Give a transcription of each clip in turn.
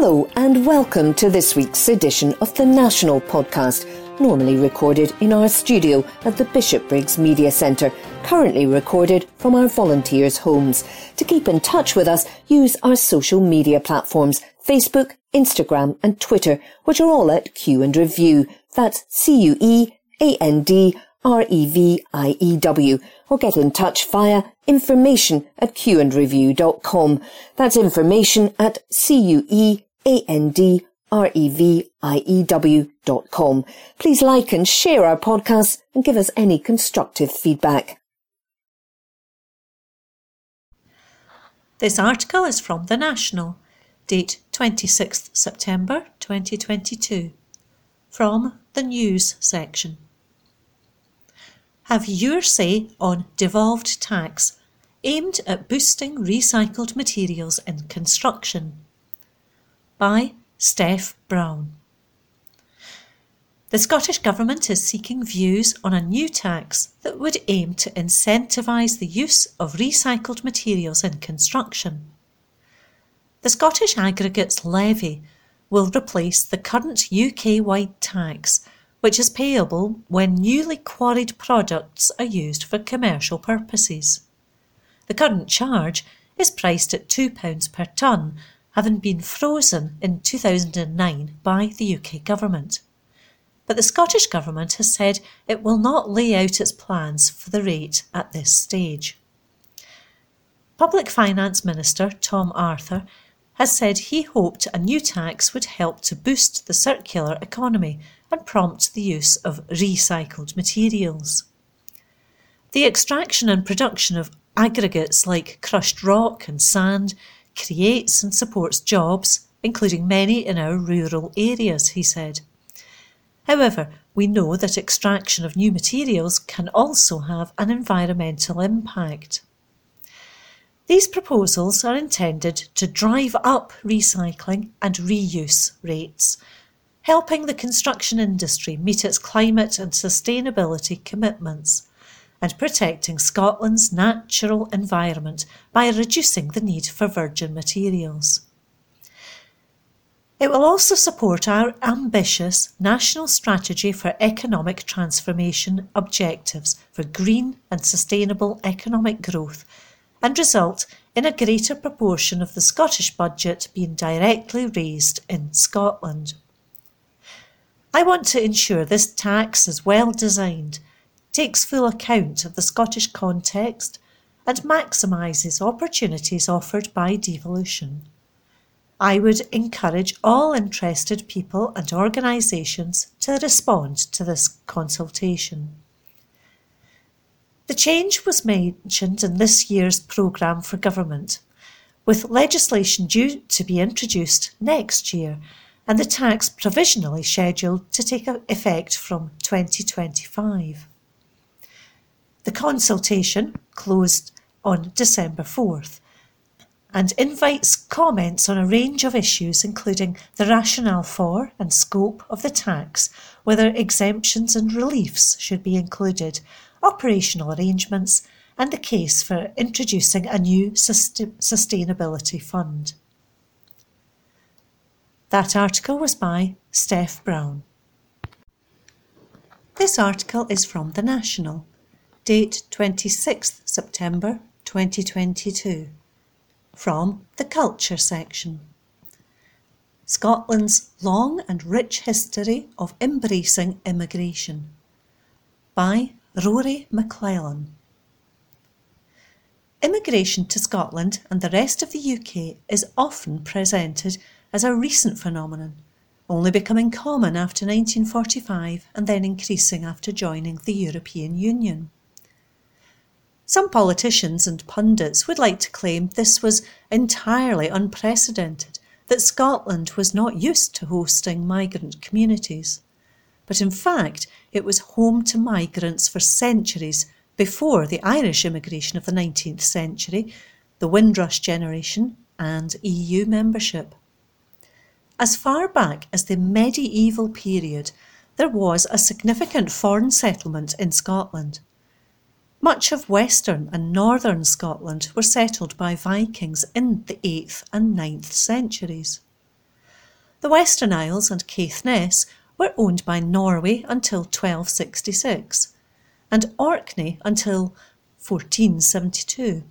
Hello, and welcome to this week's edition of the National Podcast, normally recorded in our studio at the Bishopbriggs Media Centre, currently recorded from our volunteers' homes. To keep in touch with us, use our social media platforms Facebook, Instagram, and Twitter, which are all at Cue and Review. That's C U E A N D R E V I E W, or get in touch via information at cueandreview.com. That's information at C U E A N D R E V I E W dot com. Please like and share our podcast and give us any constructive feedback. This article is from The National, date 26th September 2022, from the News section. Have your say on devolved tax aimed at boosting recycled materials in construction. By Steph Brown. The Scottish Government is seeking views on a new tax that would aim to incentivise the use of recycled materials in construction. The Scottish Aggregates Levy will replace the current UK wide tax, which is payable when newly quarried products are used for commercial purposes. The current charge is priced at £2 per tonne, having been frozen in 2009 by the UK Government. But the Scottish Government has said it will not lay out its plans for the rate at this stage. Public Finance Minister Tom Arthur has said he hoped a new tax would help to boost the circular economy and prompt the use of recycled materials. The extraction and production of aggregates like crushed rock and sand creates and supports jobs, including many in our rural areas, he said. However, we know that extraction of new materials can also have an environmental impact. These proposals are intended to drive up recycling and reuse rates, helping the construction industry meet its climate and sustainability commitments, and protecting Scotland's natural environment by reducing the need for virgin materials. It will also support our ambitious National Strategy for Economic Transformation objectives for green and sustainable economic growth and result in a greater proportion of the Scottish budget being directly raised in Scotland. I want to ensure this tax is well designed, takes full account of the Scottish context, and maximises opportunities offered by devolution. I would encourage all interested people and organisations to respond to this consultation. The change was mentioned in this year's programme for government, with legislation due to be introduced next year and the tax provisionally scheduled to take effect from 2025. The consultation closed on December 4th and invites comments on a range of issues, including the rationale for and scope of the tax, whether exemptions and reliefs should be included, operational arrangements, and the case for introducing a new sustainability fund. That article was by Steph Brown. This article is from The National, date 26th September 2022, from the Culture section. Scotland's long and rich history of embracing immigration by Rory McClellan. Immigration to Scotland and the rest of the UK is often presented as a recent phenomenon, only becoming common after 1945 and then increasing after joining the European Union. Some politicians and pundits would like to claim this was entirely unprecedented, that Scotland was not used to hosting migrant communities but in fact it was home to migrants for centuries before the Irish immigration of the 19th century, the Windrush generation, and EU membership. As far back as the medieval period, there was a significant foreign settlement in Scotland. Much of western and northern Scotland were settled by Vikings in the 8th and 9th centuries. The Western Isles and Caithness were owned by Norway until 1266 and Orkney until 1472.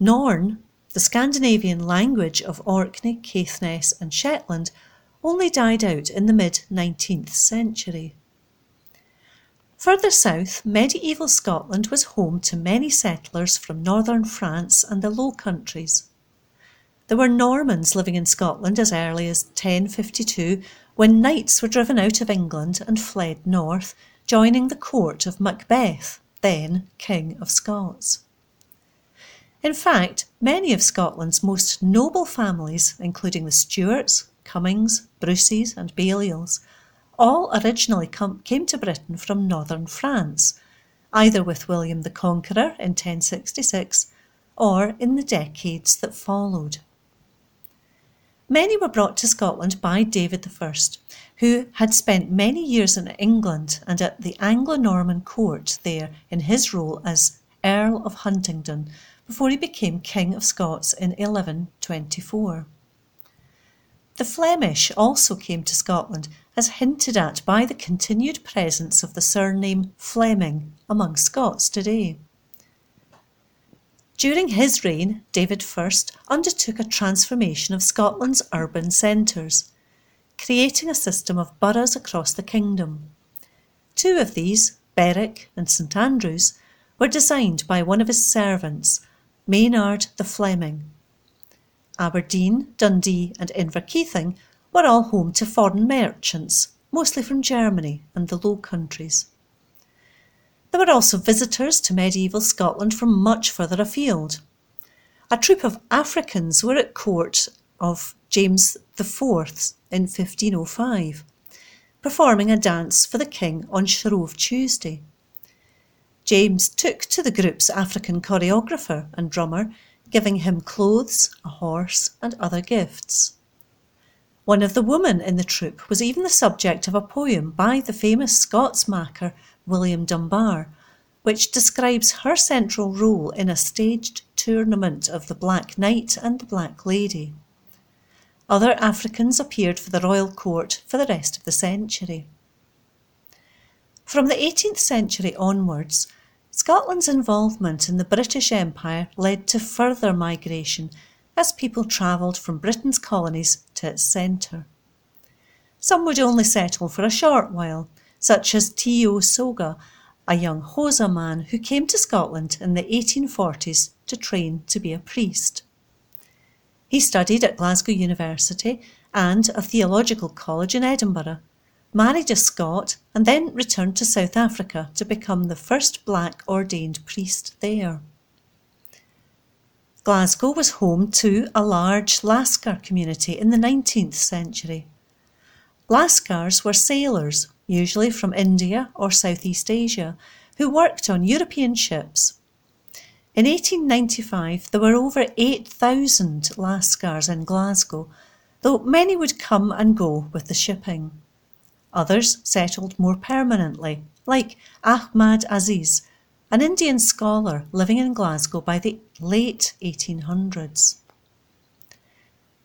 Norn, the Scandinavian language of Orkney, Caithness, and Shetland, only died out in the mid 19th century. Further south, medieval Scotland was home to many settlers from northern France and the Low Countries. There were Normans living in Scotland as early as 1052 when knights were driven out of England and fled north, joining the court of Macbeth, then King of Scots. In fact, many of Scotland's most noble families, including the Stuarts, Cummings, Bruces, and Balliols, all originally come, came to Britain from northern France, either with William the Conqueror in 1066 or in the decades that followed. Many were brought to Scotland by David I, who had spent many years in England and at the Anglo Norman court there in his role as Earl of Huntingdon before he became King of Scots in 1124. The Flemish also came to Scotland, as hinted at by the continued presence of the surname Fleming among Scots today. During his reign, David I undertook a transformation of Scotland's urban centres, creating a system of boroughs across the kingdom. Two of these, Berwick and St Andrews, were designed by one of his servants, Maynard the Fleming. Aberdeen, Dundee, and Inverkeithing were all home to foreign merchants, mostly from Germany and the Low Countries. There were also visitors to medieval Scotland from much further afield. A troop of Africans were at court of James IV in 1505, performing a dance for the king on Shrove Tuesday. James took to the group's African choreographer and drummer giving him clothes, a horse, and other gifts. One of the women in the troupe was even the subject of a poem by the famous Scots maker William Dunbar, which describes her central role in a staged tournament of the Black Knight and the Black Lady. Other Africans appeared for the royal court for the rest of the century. From the 18th century onwards, Scotland's involvement in the British Empire led to further migration as people travelled from Britain's colonies to its centre. Some would only settle for a short while, such as Tiyo Soga, a young Xhosa man who came to Scotland in the 1840s to train to be a priest. He studied at Glasgow University and a theological college in Edinburgh married a Scot, and then returned to South Africa to become the first black ordained priest there. Glasgow was home to a large Lascar community in the 19th century. Lascars were sailors, usually from India or Southeast Asia, who worked on European ships. In 1895, there were over 8,000 Lascars in Glasgow, though many would come and go with the shipping. Others settled more permanently, like Ahmad Aziz, an Indian scholar living in Glasgow by the late 1800s.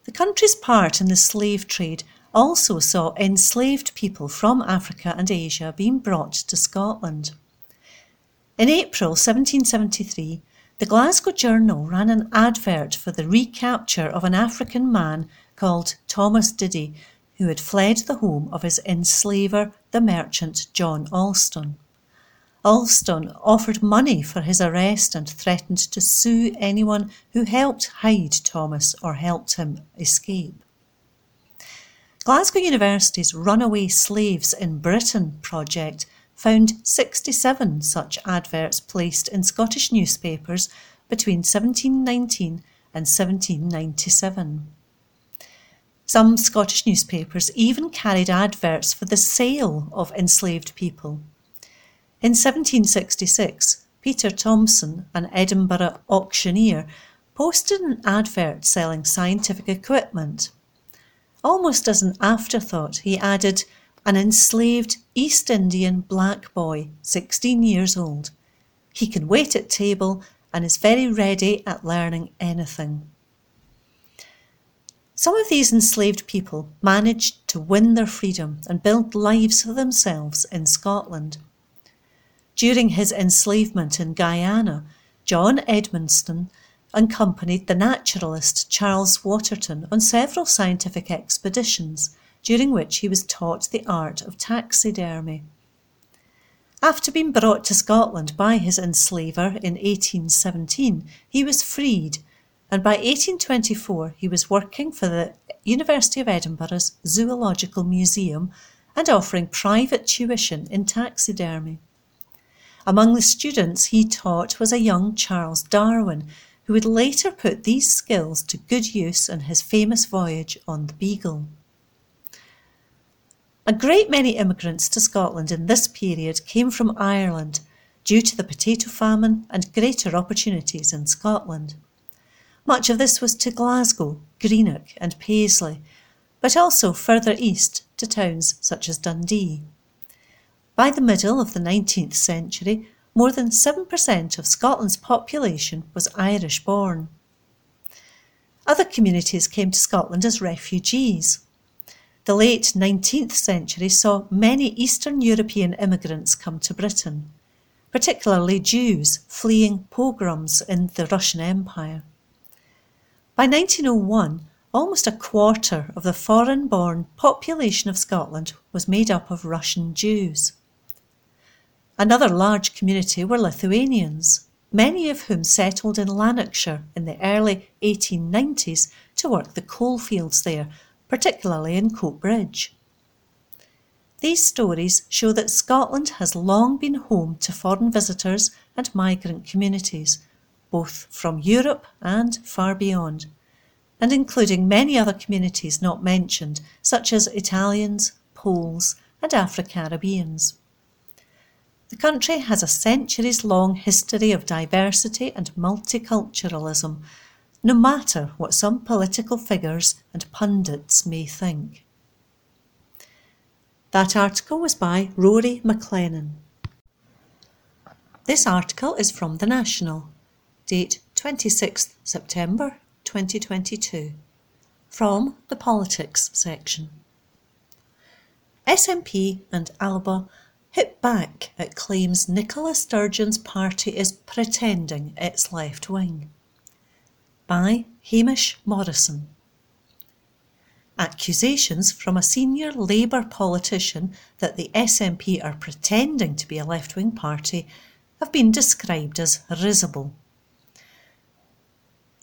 The country's part in the slave trade also saw enslaved people from Africa and Asia being brought to Scotland. In April 1773, the Glasgow Journal ran an advert for the recapture of an African man called Thomas Diddy, who had fled the home of his enslaver, the merchant John Alston. Alston offered money for his arrest and threatened to sue anyone who helped hide Thomas or helped him escape. Glasgow University's Runaway Slaves in Britain project found 67 such adverts placed in Scottish newspapers between 1719 and 1797. Some Scottish newspapers even carried adverts for the sale of enslaved people. In 1766, Peter Thomson, an Edinburgh auctioneer, posted an advert selling scientific equipment. Almost as an afterthought, he added, an enslaved East Indian black boy, 16 years old. He can wait at table and is very ready at learning anything. Some of these enslaved people managed to win their freedom and build lives for themselves in Scotland. During his enslavement in Guyana, John Edmonstone accompanied the naturalist Charles Waterton on several scientific expeditions, during which he was taught the art of taxidermy. After being brought to Scotland by his enslaver in 1817, he was freed, and by 1824 he was working for the University of Edinburgh's Zoological Museum and offering private tuition in taxidermy. Among the students he taught was a young Charles Darwin, who would later put these skills to good use on his famous voyage on the Beagle. A great many immigrants to Scotland in this period came from Ireland due to the potato famine and greater opportunities in Scotland. Much of this was to Glasgow, Greenock, and Paisley, but also further east to towns such as Dundee. By the middle of the 19th century, more than 7% of Scotland's population was Irish born. Other communities came to Scotland as refugees. The late 19th century saw many Eastern European immigrants come to Britain, particularly Jews fleeing pogroms in the Russian Empire. By 1901, almost a quarter of the foreign born population of Scotland was made up of Russian Jews. Another large community were Lithuanians, many of whom settled in Lanarkshire in the early 1890s to work the coalfields there, particularly in Coatbridge. These stories show that Scotland has long been home to foreign visitors and migrant communities, both from Europe and far beyond, and including many other communities not mentioned, such as Italians, Poles, and Afro Caribbeans. The country has a centuries long history of diversity and multiculturalism, no matter what some political figures and pundits may think. That article was by Rory McLennan. This article is from The National, date 26th September 2022, from the Politics section. SNP and Alba hit back at claims Nicola Sturgeon's party is pretending it's left wing. By Hamish Morrison. Accusations from a senior Labour politician that the SNP are pretending to be a left wing party have been described as risible.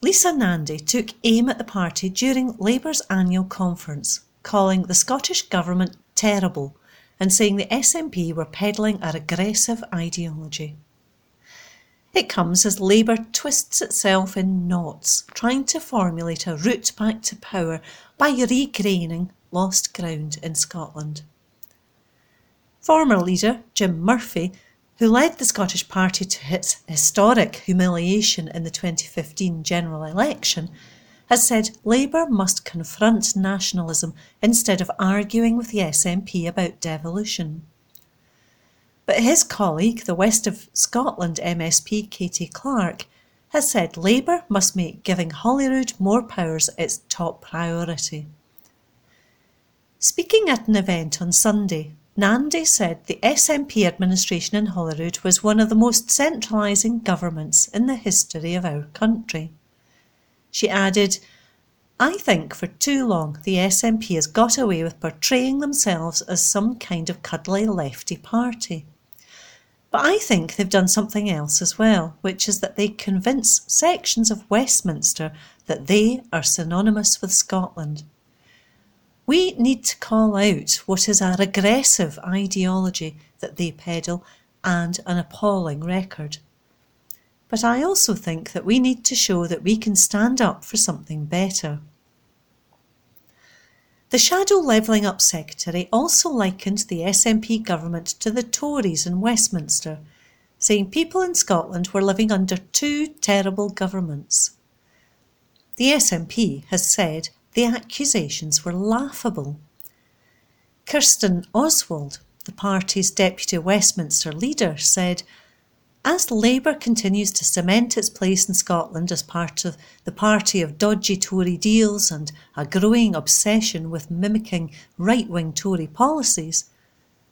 Lisa Nandy took aim at the party during Labour's annual conference, calling the Scottish Government terrible and saying the SNP were peddling a regressive ideology. It comes as Labour twists itself in knots, trying to formulate a route back to power by regaining lost ground in Scotland. Former leader Jim Murphy, who led the Scottish Party to its historic humiliation in the 2015 general election, has said Labour must confront nationalism instead of arguing with the SNP about devolution. But his colleague, the West of Scotland MSP Katy Clark, has said Labour must make giving Holyrood more powers its top priority. Speaking at an event on Sunday, Nandy said the SNP administration in Holyrood was one of the most centralising governments in the history of our country. She added, I think for too long the SNP has got away with portraying themselves as some kind of cuddly lefty party. But I think they've done something else as well, which is that they convince sections of Westminster that they are synonymous with Scotland. We need to call out what is a regressive ideology that they peddle and an appalling record. But I also think that we need to show that we can stand up for something better. The Shadow Levelling Up Secretary also likened the SNP government to the Tories in Westminster, saying people in Scotland were living under two terrible governments. The SNP has said the accusations were laughable. Kirsten Oswald, the party's deputy Westminster leader, said As Labour continues to cement its place in Scotland as part of the party of dodgy Tory deals and a growing obsession with mimicking right wing Tory policies,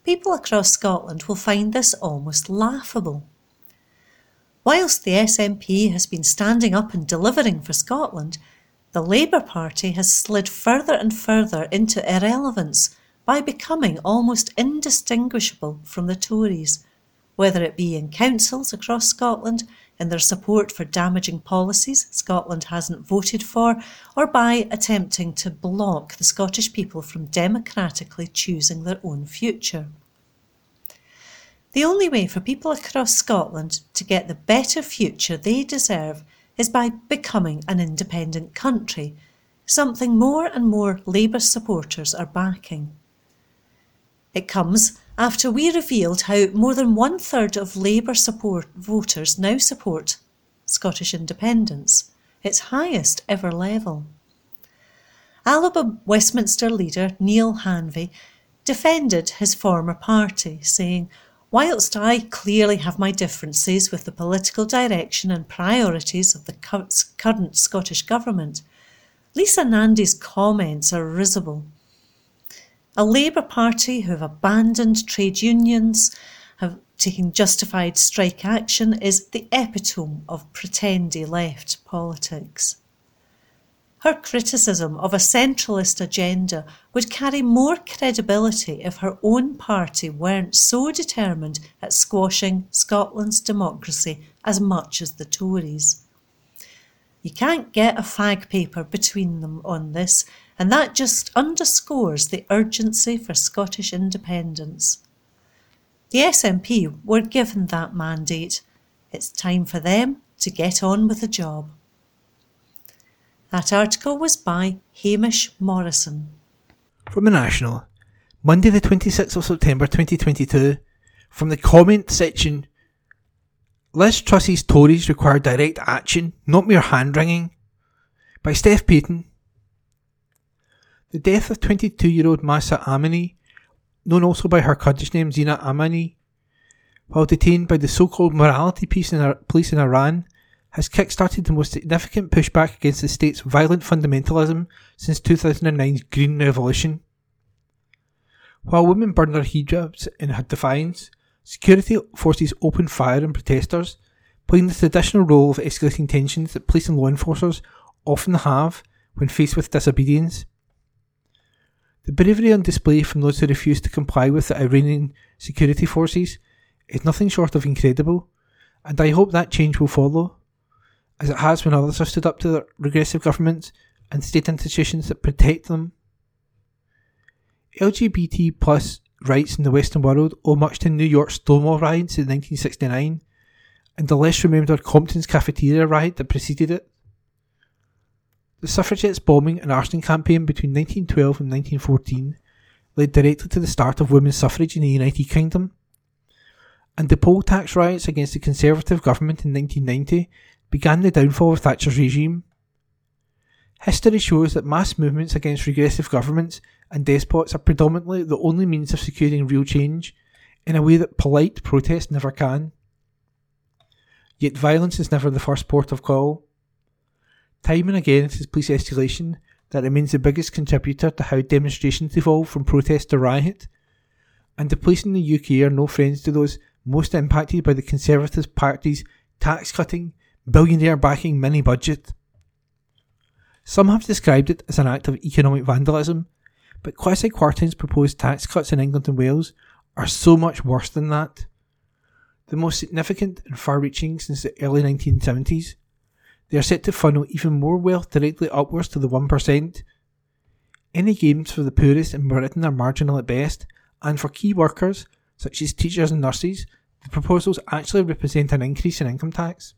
people across Scotland will find this almost laughable. Whilst the SNP has been standing up and delivering for Scotland, the Labour Party has slid further and further into irrelevance by becoming almost indistinguishable from the Tories whether it be in councils across Scotland, in their support for damaging policies Scotland hasn't voted for, or by attempting to block the Scottish people from democratically choosing their own future. The only way for people across Scotland to get the better future they deserve is by becoming an independent country, something more and more Labour supporters are backing. It comes after we revealed how more than one third of Labour support voters now support Scottish independence, its highest ever level. Alba Westminster leader Neale Hanvey defended his former party, saying, Whilst I clearly have my differences with the political direction and priorities of the current Scottish Government, Lisa Nandy's comments are risible a Labour Party who have abandoned trade unions, have taken justified strike action, is the epitome of pretendy left politics. Her criticism of a centralist agenda would carry more credibility if her own party weren't so determined at squashing Scotland's democracy as much as the Tories. You can't get a fag paper between them on this, and that just underscores the urgency for Scottish independence. The SNP were given that mandate. It's time for them to get on with the job. That article was by Hamish Morrison. From the National, Monday the 26th of September 2022, from the comment section Liz Truss's Tories require direct action, not mere hand wringing. By Steph Payton, the death of 22 year old Mahsa Amini, known also by her Kurdish name Zina Amini, while detained by the so called morality police in Iran, has kick-started the most significant pushback against the state's violent fundamentalism since 2009's Green Revolution. While women burned their hijabs in defiance, security forces opened fire on protesters, playing the traditional role of escalating tensions that police and law enforcers often have when faced with disobedience. The bravery on display from those who refused to comply with the Iranian security forces is nothing short of incredible, and I hope that change will follow, as it has when others have stood up to the regressive governments and state institutions that protect them. LGBT plus rights in the Western world owe much to New York's Stonewall riots in 1969 and the less remembered Compton's cafeteria riot that preceded it. The suffragettes' bombing and arson campaign between 1912 and 1914 led directly to the start of women's suffrage in the United Kingdom. And the poll tax riots against the Conservative government in 1990 began the downfall of Thatcher's regime. History shows that mass movements against regressive governments and despots are predominantly the only means of securing real change, in a way that polite protest never can. Yet violence is never the first port of call. Time and again, it is police escalation that remains the biggest contributor to how demonstrations evolve from protest to riot. And the police in the UK are no friends to those most impacted by the Conservative Party's tax cutting, billionaire backing mini budget. Some have described it as an act of economic vandalism, but Kwasi Kwarteng's proposed tax cuts in England and Wales are so much worse than that. The most significant and far reaching since the early 1970s. They are set to funnel even more wealth directly upwards to the 1%. Any gains for the poorest in Britain are marginal at best, and for key workers, such as teachers and nurses, the proposals actually represent an increase in income tax.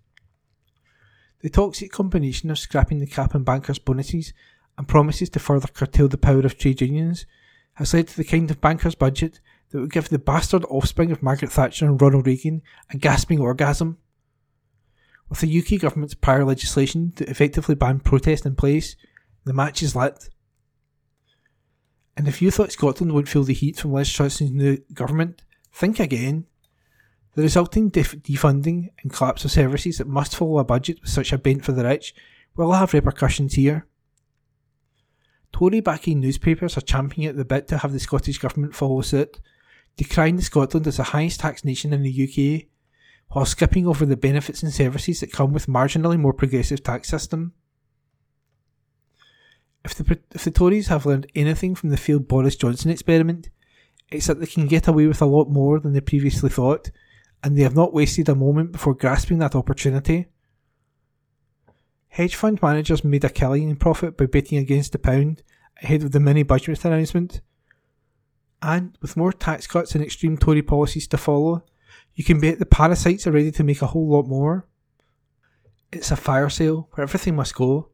The toxic combination of scrapping the cap on bankers' bonuses and promises to further curtail the power of trade unions has led to the kind of bankers' budget that would give the bastard offspring of Margaret Thatcher and Ronald Reagan a gasping orgasm. With the UK government's prior legislation to effectively ban protest in place, the match is lit. And if you thought Scotland would feel the heat from Liz Truss's new government, think again. The resulting def- defunding and collapse of services that must follow a budget with such a bent for the rich will have repercussions here. Tory backing newspapers are championing at the bit to have the Scottish Government follow suit, decrying Scotland as the highest tax nation in the UK, while skipping over the benefits and services that come with marginally more progressive tax system. If the, if the Tories have learned anything from the failed Boris Johnson experiment, it's that they can get away with a lot more than they previously thought, and they have not wasted a moment before grasping that opportunity. Hedge fund managers made a killing in profit by betting against the pound ahead of the mini budget announcement. And with more tax cuts and extreme Tory policies to follow, you can bet the parasites are ready to make a whole lot more. It's a fire sale where everything must go,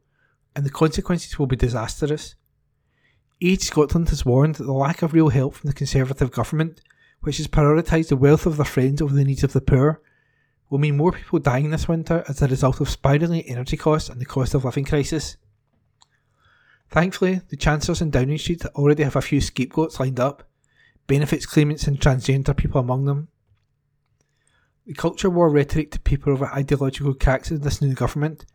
and the consequences will be disastrous. Age Scotland has warned that the lack of real help from the Conservative government, which has prioritised the wealth of their friends over the needs of the poor, will mean more people dying this winter as a result of spiralling energy costs and the cost of living crisis. Thankfully, the Chancellors in Downing Street already have a few scapegoats lined up, benefits claimants and transgender people among them. The culture war rhetoric to paper over ideological cracks in this new government,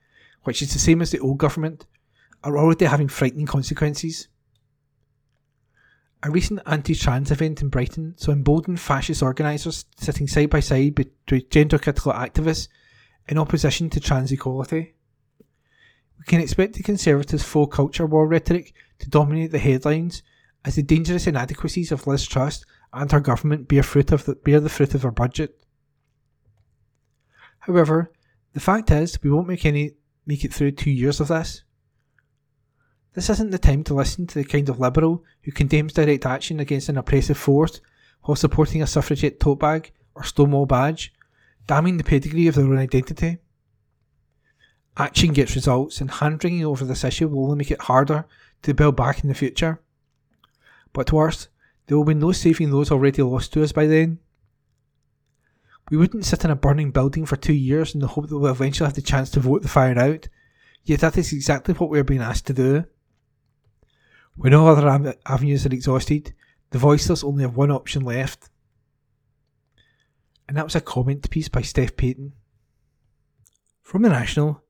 which is the same as the old government, are already having frightening consequences. A recent anti trans event in Brighton saw emboldened fascist organisers sitting side by side between gender critical activists in opposition to trans equality. We can expect the Conservatives' faux culture war rhetoric to dominate the headlines as the dangerous inadequacies of Liz Truss and her government bear, fruit of the, bear the fruit of her budget. However, the fact is we won't make any make it through two years of this. This isn't the time to listen to the kind of liberal who condemns direct action against an oppressive force while supporting a suffragette tote bag or Stonewall badge, damning the pedigree of their own identity. Action gets results, and hand wringing over this issue will only make it harder to build back in the future. But worse, there will be no saving those already lost to us by then. We wouldn't sit in a burning building for two years in the hope that we'll eventually have the chance to vote the fire out, yet that is exactly what we are being asked to do. When all other avenues are exhausted, the voiceless only have one option left. And that was a comment piece by Steph Payton. From the National,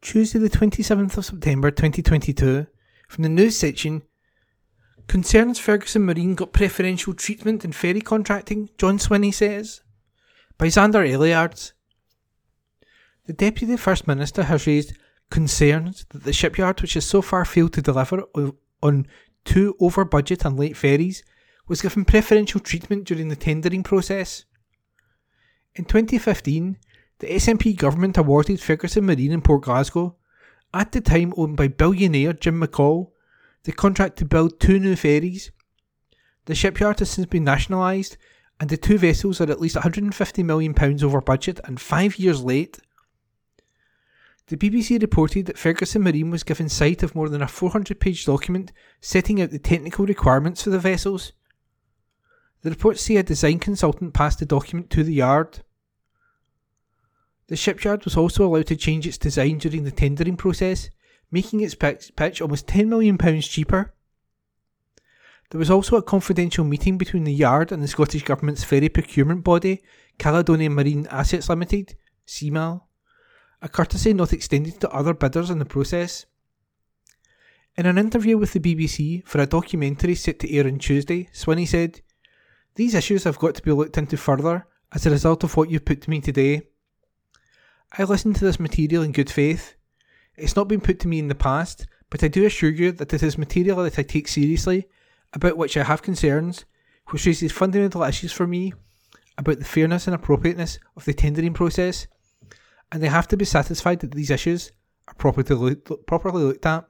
Tuesday the 27th of September 2022, from the news section, Concerns Ferguson Marine got preferential treatment in ferry contracting, John Swinney says. By Xander Elliards. The Deputy First Minister has raised concerns that the shipyard, which has so far failed to deliver on two over budget and late ferries, was given preferential treatment during the tendering process. In 2015, the SNP government awarded Ferguson Marine in Port Glasgow, at the time owned by billionaire Jim McColl, the contract to build two new ferries. The shipyard has since been nationalised, and the two vessels are at least £150 million over budget and five years late. The BBC reported that Ferguson Marine was given sight of more than a 400 page document setting out the technical requirements for the vessels. The reports say a design consultant passed the document to the yard. The shipyard was also allowed to change its design during the tendering process, making its pitch almost £10 million cheaper. There was also a confidential meeting between the yard and the Scottish Government's ferry procurement body, Caledonian Marine Assets Limited, CMAL a courtesy not extended to other bidders in the process. In an interview with the BBC for a documentary set to air on Tuesday, Swinney said, These issues have got to be looked into further as a result of what you've put to me today. I listened to this material in good faith. It's not been put to me in the past, but I do assure you that it is material that I take seriously, about which I have concerns, which raises fundamental issues for me about the fairness and appropriateness of the tendering process and they have to be satisfied that these issues are properly properly looked at.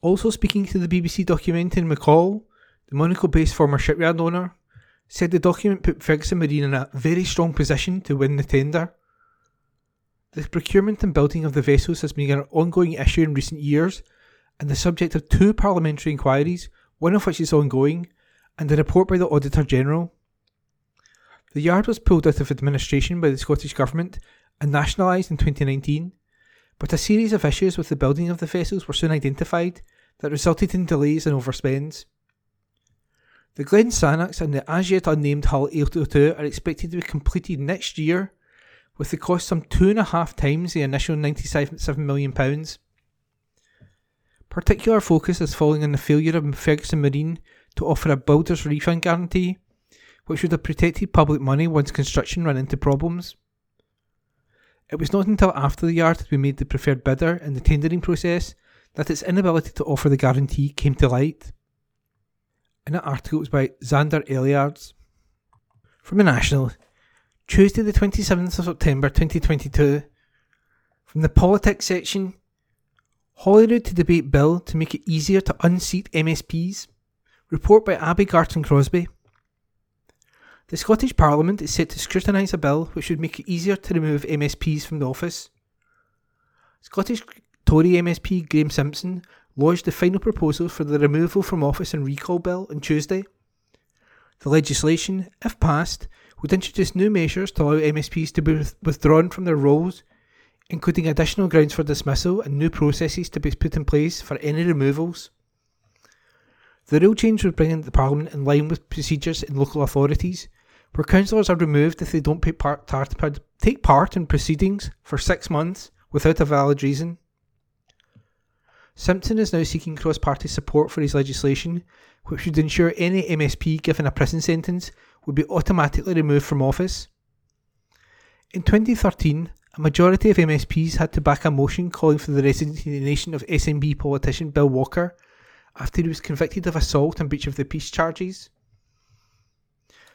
Also speaking to the BBC documentary, McColl, the Monaco-based former shipyard owner, said the document put Ferguson Marine in a very strong position to win the tender. The procurement and building of the vessels has been an ongoing issue in recent years and the subject of two parliamentary inquiries, one of which is ongoing, and a report by the Auditor General. The yard was pulled out of administration by the Scottish Government and nationalised in 2019, but a series of issues with the building of the vessels were soon identified that resulted in delays and overspends. The Glen Sannox and the as yet unnamed Hull 802 are expected to be completed next year, with the cost some two and a half times the initial £97 million. Particular focus is falling on the failure of Ferguson Marine to offer a builder's refund guarantee, which would have protected public money once construction ran into problems. It was not until after the yard had been made the preferred bidder in the tendering process that its inability to offer the guarantee came to light. And that article was by Xander Elliards. From the National, Tuesday the 27th of September 2022. From the politics section, Holyrood to debate bill to make it easier to unseat MSPs. Report by Abbi Garton Crosbie. The Scottish Parliament is set to scrutinise a bill which would make it easier to remove MSPs from the office. Scottish Tory MSP Graham Simpson lodged the final proposal for the removal from office and recall bill on Tuesday. The legislation, if passed, would introduce new measures to allow MSPs to be withdrawn from their roles, including additional grounds for dismissal and new processes to be put in place for any removals. The rule change would bring the Parliament in line with procedures in local authorities, where councillors are removed if they don't part, take part in proceedings for six months without a valid reason. Simpson is now seeking cross party support for his legislation, which would ensure any MSP given a prison sentence would be automatically removed from office. In 2013, a majority of MSPs had to back a motion calling for the resignation of SNP politician Bill Walker after he was convicted of assault and breach of the peace charges.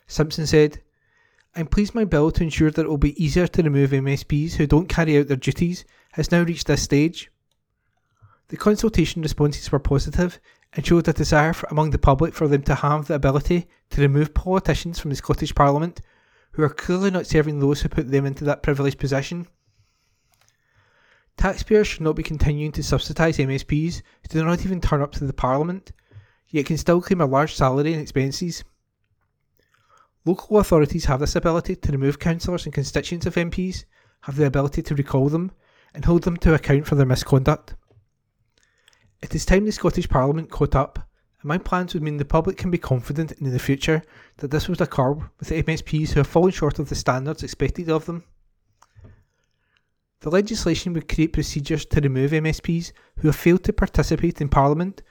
Simpson said, I'm pleased my bill to ensure that it will be easier to remove MSPs who don't carry out their duties has now reached this stage. The consultation responses were positive and showed a desire for, among the public for them to have the ability to remove politicians from the Scottish Parliament who are clearly not serving those who put them into that privileged position. Taxpayers should not be continuing to subsidise MSPs who do not even turn up to the Parliament, yet can still claim a large salary and expenses. Local authorities have this ability to remove councillors and constituents of MPs, have the ability to recall them, and hold them to account for their misconduct. It is time the Scottish Parliament caught up, and my plans would mean the public can be confident in the future that this would occur with MSPs who have fallen short of the standards expected of them. The legislation would create procedures to remove MSPs who have failed to participate in Parliament,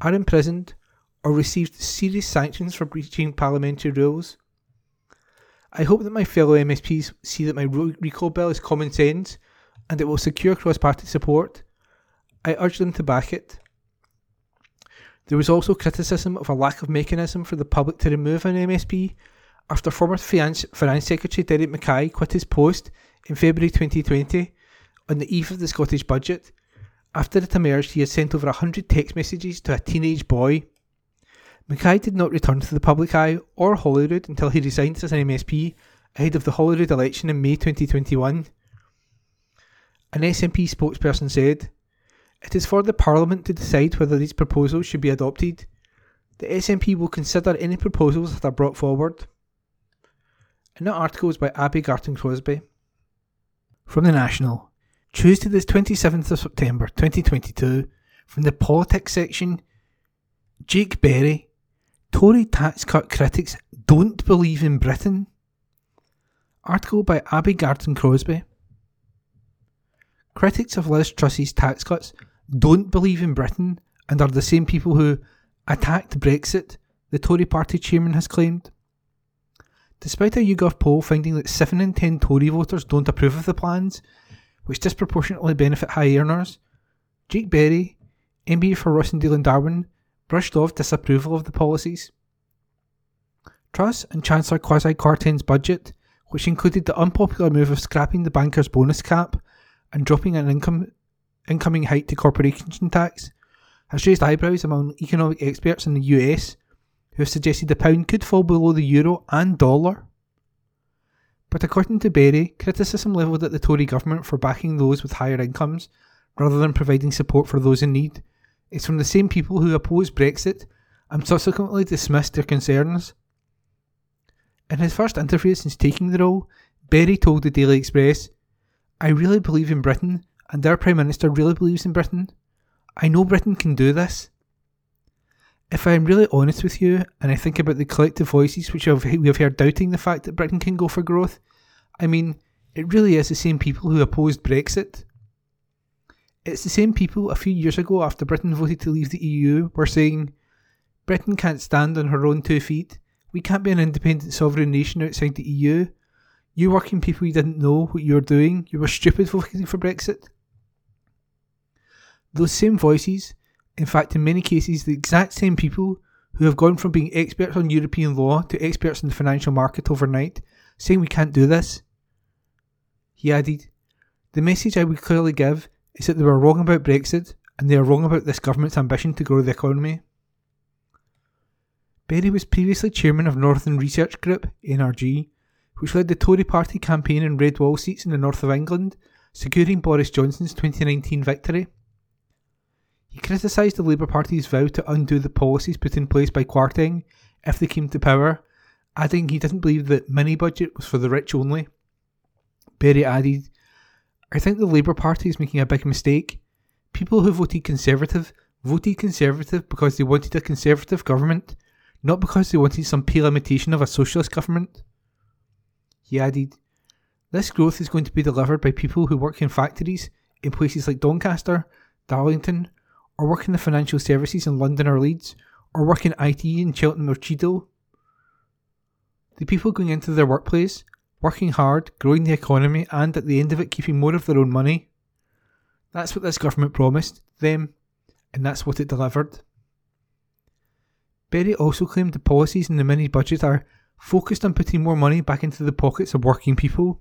are imprisoned, or received serious sanctions for breaching parliamentary rules. I hope that my fellow MSPs see that my recall bill is common sense and it will secure cross party support. I urge them to back it. There was also criticism of a lack of mechanism for the public to remove an MSP after former Finance, Secretary Derek Mackay quit his post in February 2020 on the eve of the Scottish budget. After it emerged, he had sent over 100 text messages to a teenage boy. Mackay did not return to the public eye or Holyrood until he resigned as an MSP ahead of the Holyrood election in May 2021. An SNP spokesperson said, It is for the Parliament to decide whether these proposals should be adopted. The SNP will consider any proposals that are brought forward. Another article is by Abbi Garton Crosbie. From the National, Tuesday the 27th of September 2022, from the politics section, Jake Berry, Tory tax cut critics don't believe in Britain. Article by Abbi Garton Crosbie. Critics of Liz Truss's tax cuts don't believe in Britain and are the same people who attacked Brexit, the Tory party chairman has claimed. Despite a YouGov poll finding that 7 in 10 Tory voters don't approve of the plans, which disproportionately benefit high earners, Jake Berry, MP for Rossendale and Darwen, brushed off disapproval of the policies. Truss and Chancellor Kwasi Kwarteng's budget, which included the unpopular move of scrapping the banker's bonus cap and dropping an income incoming height to corporation tax, has raised eyebrows among economic experts in the US who have suggested the pound could fall below the euro and dollar. But according to Berry, criticism levelled at the Tory government for backing those with higher incomes rather than providing support for those in need is from the same people who opposed Brexit and subsequently dismissed their concerns. In his first interview since taking the role, Berry told the Daily Express, I really believe in Britain, and our Prime Minister really believes in Britain. I know Britain can do this. If I am really honest with you, and I think about the collective voices which we have heard doubting the fact that Britain can go for growth, I mean, it really is the same people who opposed Brexit. It's the same people a few years ago after Britain voted to leave the EU were saying, Britain can't stand on her own two feet. We can't be an independent sovereign nation outside the EU. You working people, you didn't know what you were doing. You were stupid voting for Brexit. Those same voices, in fact, in many cases, the exact same people who have gone from being experts on European law to experts in the financial market overnight, saying we can't do this. He added, The message I would clearly give is that they were wrong about Brexit and they are wrong about this government's ambition to grow the economy. Berry was previously chairman of Northern Research Group, NRG, which led the Tory party campaign in red wall seats in the north of England, securing Boris Johnson's 2019 victory. He criticised the Labour Party's vow to undo the policies put in place by Kwarteng if they came to power, adding he didn't believe that mini budget was for the rich only. Berry added, I think the Labour Party is making a big mistake. People who voted Conservative voted Conservative because they wanted a Conservative government, not because they wanted some pale imitation of a socialist government. He added, This growth is going to be delivered by people who work in factories in places like Doncaster, Darlington, or work in the financial services in London or Leeds, or work in IT in Cheltenham or Cheadle. The people going into their workplace, working hard, growing the economy, and at the end of it keeping more of their own money. That's what this government promised them, and that's what it delivered. Berry also claimed the policies in the mini budget are focused on putting more money back into the pockets of working people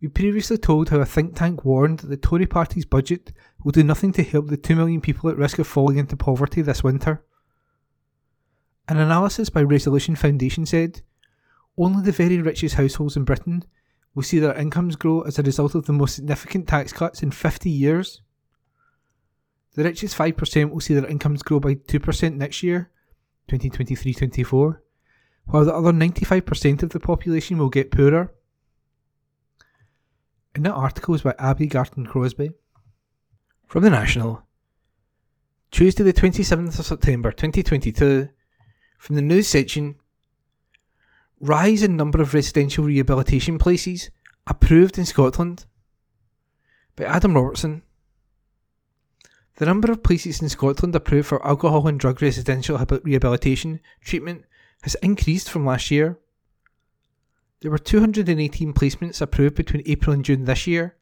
we previously told how a think tank warned that the Tory party's budget will do nothing to help the 2 million people at risk of falling into poverty this winter. An analysis by Resolution Foundation said only the very richest households in Britain will see their incomes grow as a result of the most significant tax cuts in 50 years. The richest 5% will see their incomes grow by 2% next year, 2023 24, while the other 95% of the population will get poorer. And that article is by Abbi Garton Crosbie. From the National. Tuesday, the 27th of September 2022. From the news section. Rise in number of residential rehabilitation places approved in Scotland. By Adam Robertson. The number of places in Scotland approved for alcohol and drug residential rehabilitation treatment has increased from last year. There were 218 placements approved between April and June this year,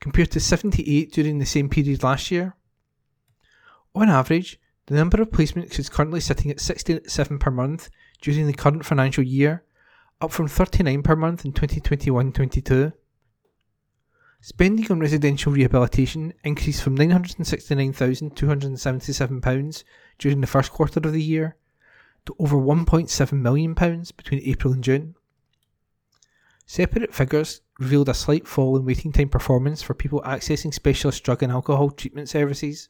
compared to 78 during the same period last year. On average, the number of placements is currently sitting at 67 per month during the current financial year, up from 39 per month in 2021 22. Spending on residential rehabilitation increased from £969,277 during the first quarter of the year to over £1.7 million between April and June. Separate figures revealed a slight fall in waiting time performance for people accessing specialist drug and alcohol treatment services.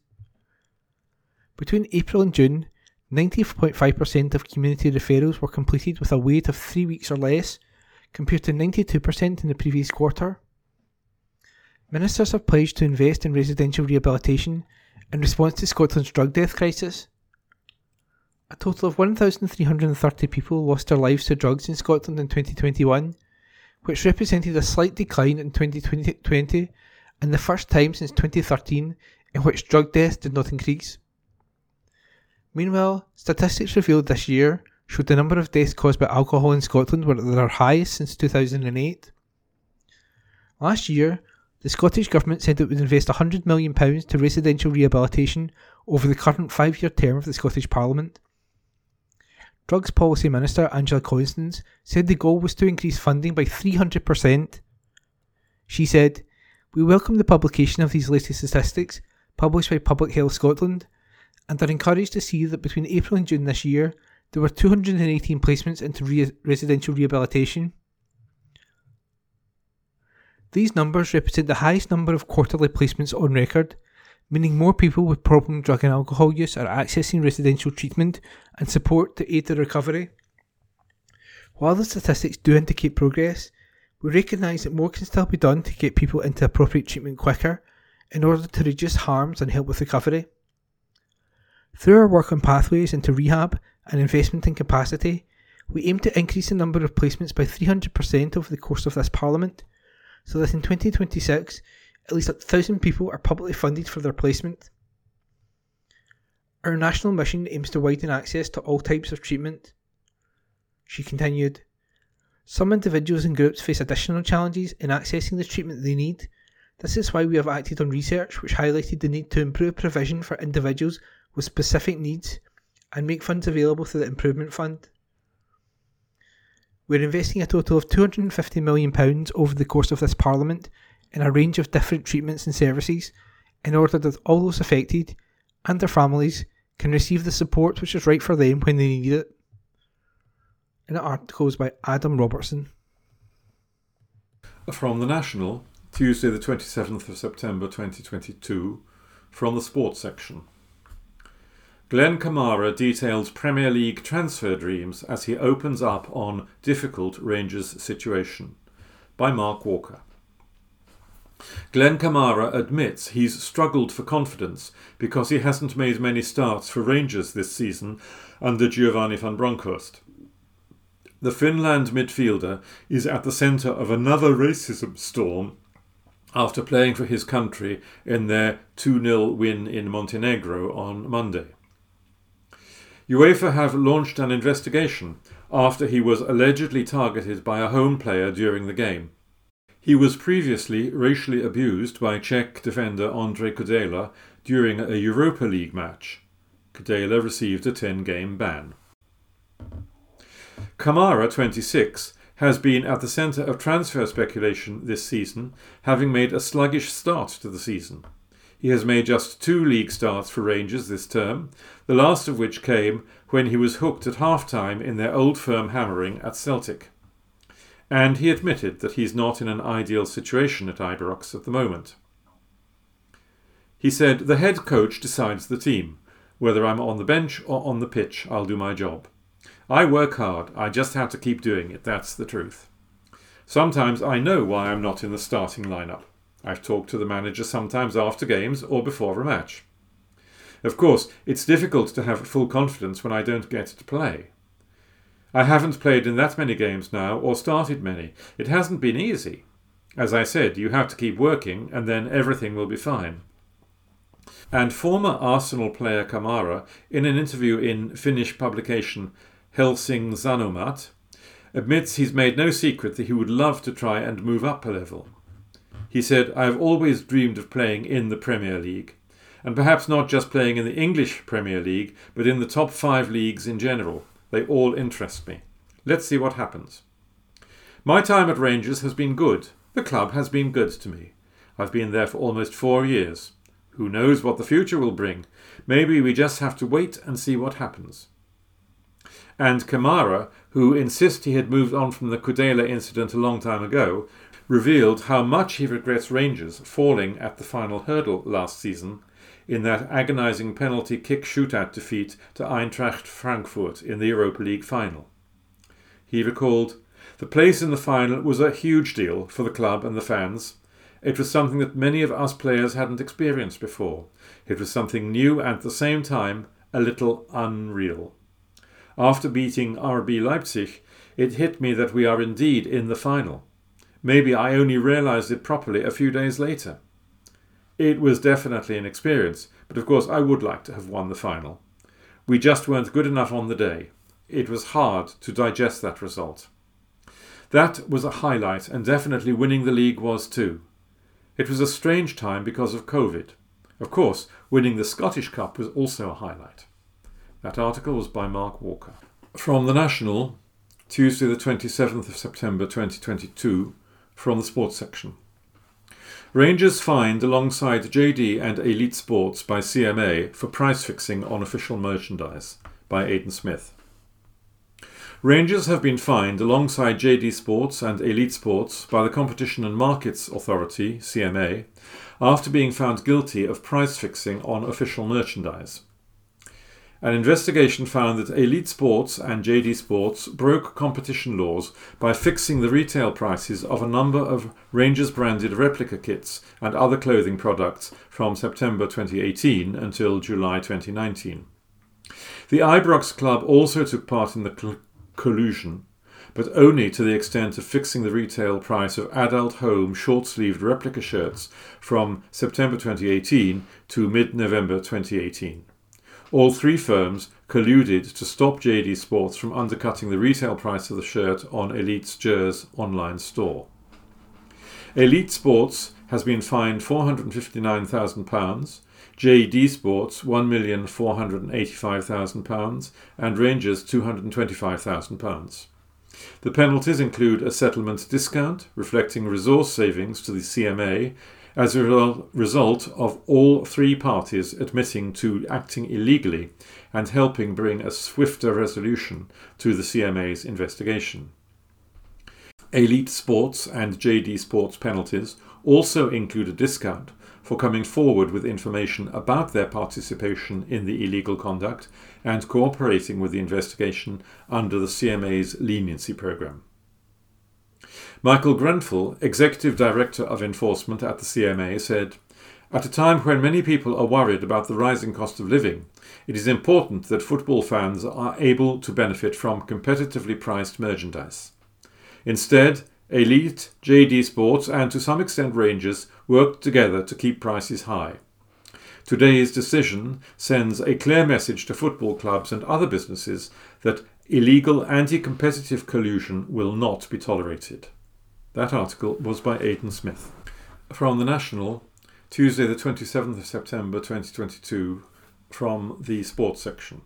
Between April and June, 90.5% of community referrals were completed with a wait of three weeks or less, compared to 92% in the previous quarter. Ministers have pledged to invest in residential rehabilitation in response to Scotland's drug death crisis. A total of 1,330 people lost their lives to drugs in Scotland in 2021, which represented a slight decline in 2020 and the first time since 2013 in which drug deaths did not increase. Meanwhile, statistics revealed this year showed the number of deaths caused by alcohol in Scotland were at their highest since 2008. Last year, the Scottish Government said it would invest £100 million to residential rehabilitation over the current five year term of the Scottish Parliament. Drugs Policy Minister Angela Constance said the goal was to increase funding by 300%. She said, We welcome the publication of these latest statistics published by Public Health Scotland and are encouraged to see that between April and June this year there were 218 placements into re- residential rehabilitation. These numbers represent the highest number of quarterly placements on record meaning more people with problem drug and alcohol use are accessing residential treatment and support to aid their recovery. While the statistics do indicate progress, we recognise that more can still be done to get people into appropriate treatment quicker in order to reduce harms and help with recovery. Through our work on pathways into rehab and investment in capacity, we aim to increase the number of placements by 300% over the course of this Parliament, so that in 2026, at least a thousand people are publicly funded for their placement. Our national mission aims to widen access to all types of treatment. She continued, Some individuals and groups face additional challenges in accessing the treatment they need. This is why we have acted on research which highlighted the need to improve provision for individuals with specific needs and make funds available through the Improvement Fund. We're investing a total of £250 million over the course of this Parliament in a range of different treatments and services in order that all those affected and their families can receive the support which is right for them when they need it. An article is by Adam Robertson. From The National, Tuesday, the 27th of September 2022, from the sports section. Glenn Kamara details Premier League transfer dreams as he opens up on difficult Rangers situation. By Mark Walker. Glenn Kamara admits he's struggled for confidence because he hasn't made many starts for Rangers this season under Giovanni van Bronckhorst. The Finland midfielder is at the centre of another racism storm after playing for his country in their 2 0 win in Montenegro on Monday. UEFA have launched an investigation after he was allegedly targeted by a home player during the game. He was previously racially abused by Czech defender Andre Kudela during a Europa League match. Kudela received a 10 game ban. Kamara, 26, has been at the centre of transfer speculation this season, having made a sluggish start to the season. He has made just two league starts for Rangers this term, the last of which came when he was hooked at half time in their old firm hammering at Celtic. And he admitted that he's not in an ideal situation at Ibrox at the moment. He said, The head coach decides the team. Whether I'm on the bench or on the pitch, I'll do my job. I work hard, I just have to keep doing it, that's the truth. Sometimes I know why I'm not in the starting lineup. I've talked to the manager sometimes after games or before a match. Of course, it's difficult to have full confidence when I don't get to play. I haven't played in that many games now or started many. It hasn't been easy. As I said, you have to keep working and then everything will be fine. And former Arsenal player Kamara, in an interview in Finnish publication Helsingin Sanomat, admits he's made no secret that he would love to try and move up a level. He said, I have always dreamed of playing in the Premier League, and perhaps not just playing in the English Premier League, but in the top five leagues in general. They all interest me. Let's see what happens. My time at Rangers has been good. The club has been good to me. I've been there for almost four years. Who knows what the future will bring? Maybe we just have to wait and see what happens. And Kamara, who insists he had moved on from the Kudela incident a long time ago, revealed how much he regrets Rangers falling at the final hurdle last season in that agonising penalty kick shootout defeat to Eintracht Frankfurt in the Europa League final. He recalled, The place in the final was a huge deal for the club and the fans. It was something that many of us players hadn't experienced before. It was something new and at the same time a little unreal. After beating RB Leipzig, it hit me that we are indeed in the final. Maybe I only realized it properly a few days later. It was definitely an experience, but of course I would like to have won the final. We just weren't good enough on the day. It was hard to digest that result. That was a highlight, and definitely winning the league was too. It was a strange time because of COVID. Of course, winning the Scottish Cup was also a highlight. That article was by Mark Walker. From The National, Tuesday, the 27th of September 2022, from the sports section. Rangers fined alongside JD and Elite Sports by CMA for price fixing on official merchandise by Aidan Smith. Rangers have been fined alongside JD Sports and Elite Sports by the Competition and Markets Authority, CMA, after being found guilty of price fixing on official merchandise. An investigation found that Elite Sports and JD Sports broke competition laws by fixing the retail prices of a number of Rangers branded replica kits and other clothing products from September 2018 until July 2019. The Ibrox Club also took part in the collusion, but only to the extent of fixing the retail price of adult home short sleeved replica shirts from September 2018 to mid November 2018. All three firms colluded to stop JD Sports from undercutting the retail price of the shirt on Elite's Gers online store. Elite Sports has been fined £459,000, JD Sports £1,485,000, and Rangers £225,000. The penalties include a settlement discount, reflecting resource savings to the CMA as a result of all three parties admitting to acting illegally and helping bring a swifter resolution to the CMA's investigation. Elite Sports and JD Sports penalties also include a discount for coming forward with information about their participation in the illegal conduct and cooperating with the investigation under the CMA's leniency programme. Michael Grenfell, Executive Director of Enforcement at the CMA, said, At a time when many people are worried about the rising cost of living, it is important that football fans are able to benefit from competitively priced merchandise. Instead, Elite, JD Sports, and to some extent Rangers worked together to keep prices high. Today's decision sends a clear message to football clubs and other businesses that illegal anti competitive collusion will not be tolerated. That article was by Aidan Smith. From the National, Tuesday, the 27th of September 2022, from the sports section.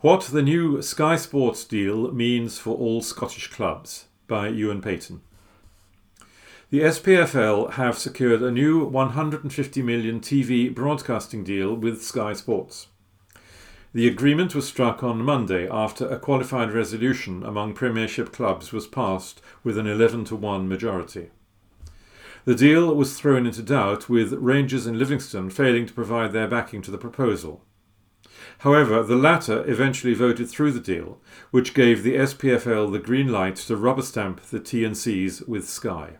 What the new Sky Sports deal means for all Scottish clubs by Ewan Payton. The SPFL have secured a new 150 million TV broadcasting deal with Sky Sports. The agreement was struck on Monday after a qualified resolution among Premiership clubs was passed with an 11 to 1 majority. The deal was thrown into doubt with Rangers and Livingston failing to provide their backing to the proposal. However, the latter eventually voted through the deal, which gave the SPFL the green light to rubber stamp the T&Cs with Sky.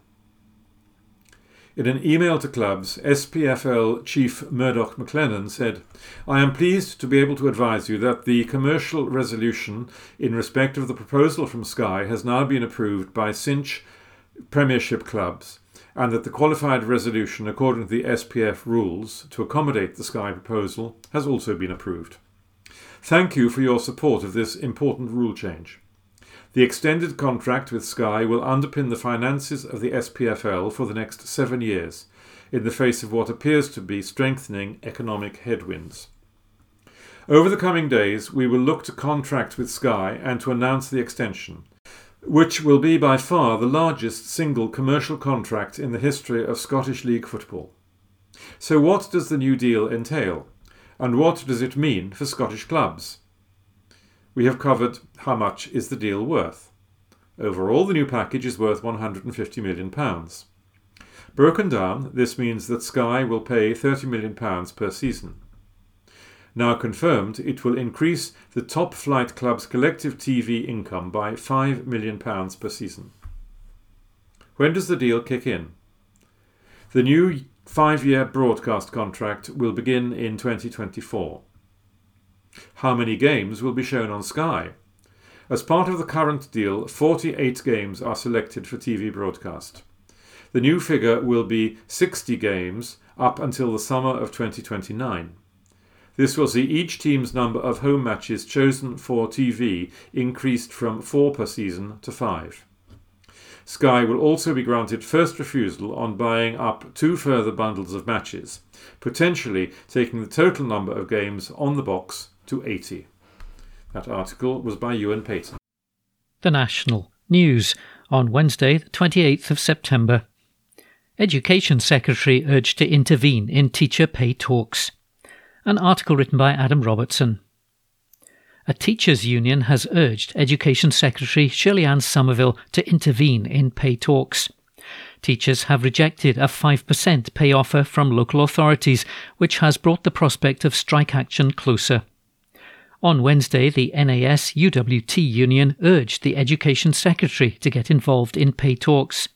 In an email to clubs, SPFL chief Murdoch McLennan said, I am pleased to be able to advise you that the commercial resolution in respect of the proposal from Sky has now been approved by Cinch Premiership clubs, and that the qualified resolution according to the SPF rules to accommodate the Sky proposal has also been approved. Thank you for your support of this important rule change. The extended contract with Sky will underpin the finances of the SPFL for the next seven years, in the face of what appears to be strengthening economic headwinds. Over the coming days, we will look to contract with Sky and to announce the extension, which will be by far the largest single commercial contract in the history of Scottish League football. So, what does the new deal entail? And what does it mean for Scottish clubs? We have covered how much is the deal worth. Overall, the new package is worth £150 million. Broken down, this means that Sky will pay £30 million per season. Now confirmed, it will increase the top flight club's collective TV income by £5 million per season. When does the deal kick in? The new five year broadcast contract will begin in 2024. How many games will be shown on Sky? As part of the current deal, 48 games are selected for TV broadcast. The new figure will be 60 games up until the summer of 2029. This will see each team's number of home matches chosen for TV increased from four per season to five. Sky will also be granted first refusal on buying up two further bundles of matches, potentially taking the total number of games on the box to 80. That article was by Ewan Payton. The National News on Wednesday, the 28th of September. Education Secretary urged to intervene in teacher pay talks. An article written by Adam Robertson. A teachers' union has urged Education Secretary Shirley Ann Sommerville to intervene in pay talks. Teachers have rejected a 5% pay offer from local authorities, which has brought the prospect of strike action closer. On Wednesday, the NAS UWT union urged the Education Secretary to get involved in pay talks.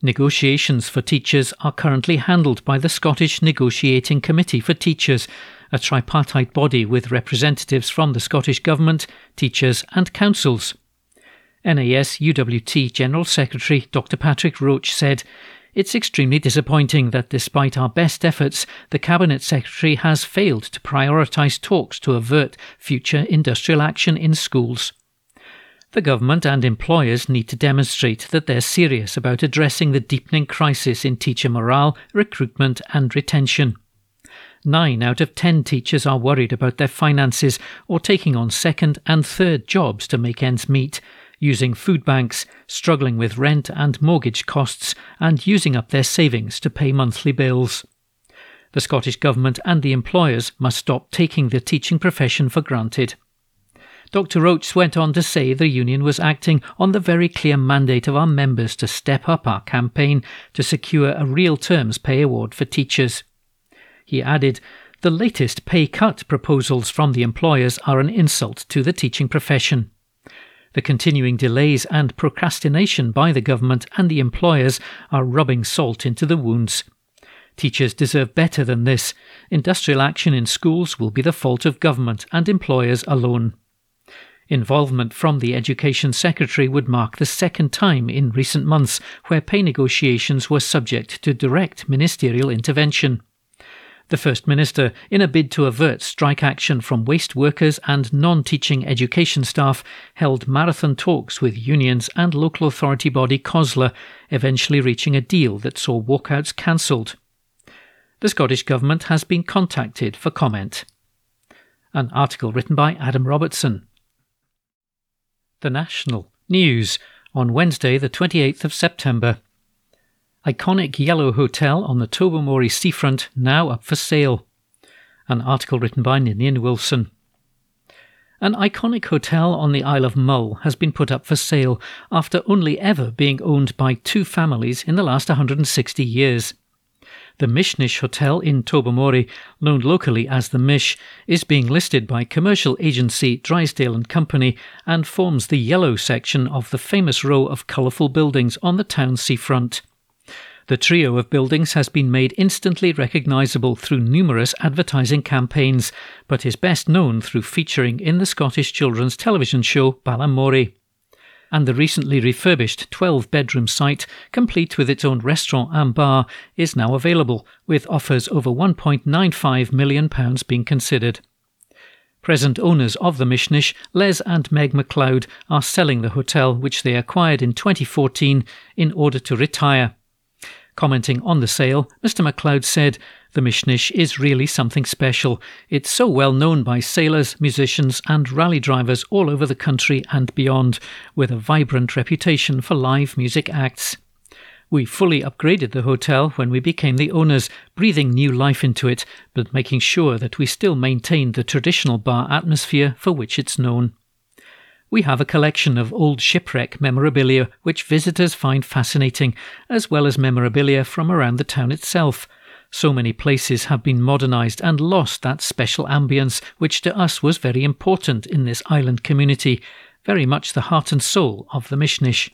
Negotiations for teachers are currently handled by the Scottish Negotiating Committee for Teachers, a tripartite body with representatives from the Scottish Government, teachers, and councils. NAS UWT General Secretary Dr. Patrick Roach said, It's extremely disappointing that despite our best efforts, the Cabinet Secretary has failed to prioritise talks to avert future industrial action in schools. The government and employers need to demonstrate that they're serious about addressing the deepening crisis in teacher morale, recruitment, and retention. Nine out of ten teachers are worried about their finances or taking on second and third jobs to make ends meet, using food banks, struggling with rent and mortgage costs, and using up their savings to pay monthly bills. The Scottish Government and the employers must stop taking the teaching profession for granted. Dr. Roach went on to say the union was acting on the very clear mandate of our members to step up our campaign to secure a real terms pay award for teachers. He added, The latest pay cut proposals from the employers are an insult to the teaching profession. The continuing delays and procrastination by the government and the employers are rubbing salt into the wounds. Teachers deserve better than this. Industrial action in schools will be the fault of government and employers alone. Involvement from the Education Secretary would mark the second time in recent months where pay negotiations were subject to direct ministerial intervention. The First Minister, in a bid to avert strike action from waste workers and non teaching education staff, held marathon talks with unions and local authority body COSLA, eventually reaching a deal that saw walkouts cancelled. The Scottish Government has been contacted for comment. An article written by Adam Robertson. The National News on Wednesday, the 28th of September. Iconic yellow hotel on the Tobermory seafront now up for sale. An article written by Ninian Wilson. An iconic hotel on the Isle of Mull has been put up for sale after only ever being owned by two families in the last 160 years. The Mishnish Hotel in Tobermory, known locally as the Mish, is being listed by commercial agency Drysdale and Company and forms the yellow section of the famous row of colourful buildings on the town seafront. The trio of buildings has been made instantly recognisable through numerous advertising campaigns, but is best known through featuring in the Scottish children's television show Balamory. And the recently refurbished 12 bedroom site, complete with its own restaurant and bar, is now available, with offers over £1.95 million being considered. Present owners of the Mishnish, Les and Meg MacLeod, are selling the hotel, which they acquired in 2014, in order to retire. Commenting on the sale, Mr. MacLeod said, The Mishnish is really something special. It's so well known by sailors, musicians, and rally drivers all over the country and beyond, with a vibrant reputation for live music acts. We fully upgraded the hotel when we became the owners, breathing new life into it, but making sure that we still maintained the traditional bar atmosphere for which it's known. We have a collection of old shipwreck memorabilia which visitors find fascinating, as well as memorabilia from around the town itself. So many places have been modernised and lost that special ambience which to us was very important in this island community, very much the heart and soul of the Mishnish.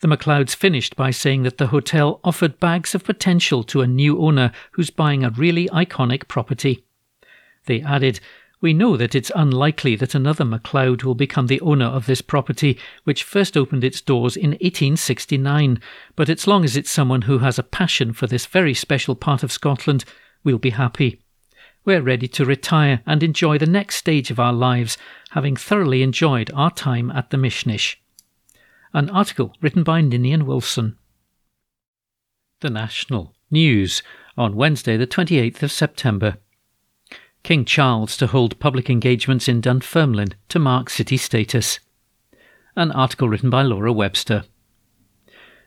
The MacLeods finished by saying that the hotel offered bags of potential to a new owner who's buying a really iconic property. They added, we know that it's unlikely that another MacLeod will become the owner of this property, which first opened its doors in 1869, but as long as it's someone who has a passion for this very special part of Scotland, we'll be happy. We're ready to retire and enjoy the next stage of our lives, having thoroughly enjoyed our time at the Mishnish. An article written by Ninian Wilson. The National News on Wednesday, the 28th of September. King Charles to hold public engagements in Dunfermline to mark city status. An article written by Laura Webster.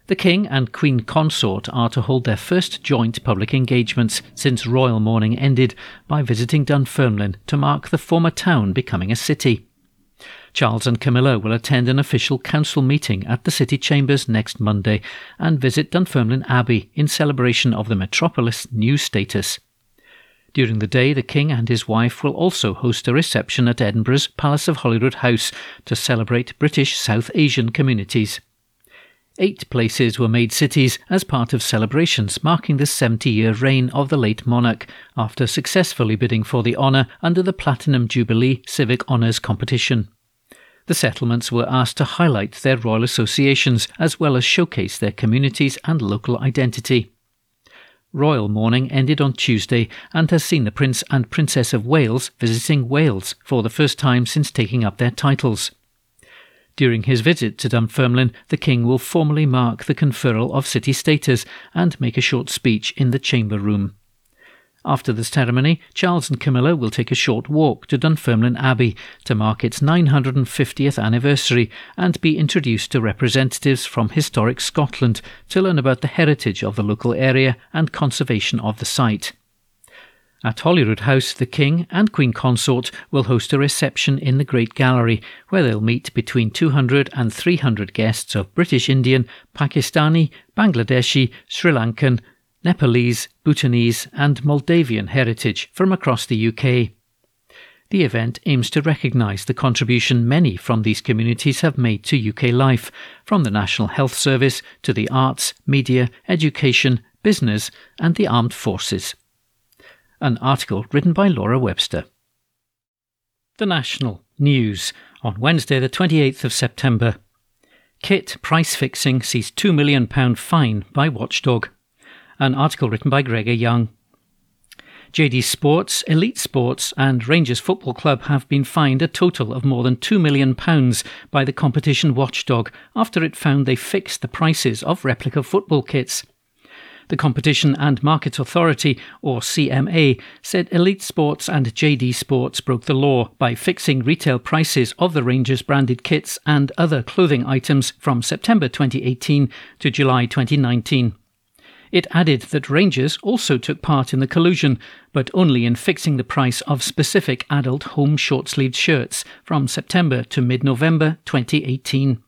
The King and Queen Consort are to hold their first joint public engagements since royal mourning ended by visiting Dunfermline to mark the former town becoming a city. Charles and Camilla will attend an official council meeting at the city chambers next Monday and visit Dunfermline Abbey in celebration of the metropolis' new status. During the day, the King and his wife will also host a reception at Edinburgh's Palace of Holyrood House to celebrate British South Asian communities. Eight places were made cities as part of celebrations marking the 70 year reign of the late monarch after successfully bidding for the honour under the Platinum Jubilee Civic Honours competition. The settlements were asked to highlight their royal associations as well as showcase their communities and local identity. Royal mourning ended on Tuesday and has seen the Prince and Princess of Wales visiting Wales for the first time since taking up their titles. During his visit to Dunfermline, the King will formally mark the conferral of city status and make a short speech in the Chamber Room. After the ceremony, Charles and Camilla will take a short walk to Dunfermline Abbey to mark its 950th anniversary and be introduced to representatives from historic Scotland to learn about the heritage of the local area and conservation of the site. At Holyrood House, the King and Queen Consort will host a reception in the Great Gallery, where they'll meet between 200 and 300 guests of British Indian, Pakistani, Bangladeshi, Sri Lankan, Nepalese, Bhutanese, and Maldivian heritage from across the UK. The event aims to recognise the contribution many from these communities have made to UK life, from the National Health Service to the arts, media, education, business, and the armed forces. An article written by Laura Webster. The National News on Wednesday, the 28th of September. Kit price fixing sees £2 million fine by Watchdog an article written by Gregor Young. JD Sports, Elite Sports, and Rangers Football Club have been fined a total of more than £2 million by the competition watchdog after it found they fixed the prices of replica football kits. The Competition and Markets Authority, or CMA, said Elite Sports and JD Sports broke the law by fixing retail prices of the Rangers branded kits and other clothing items from September 2018 to July 2019. It added that Rangers also took part in the collusion, but only in fixing the price of specific adult home short sleeved shirts from September to mid November 2018.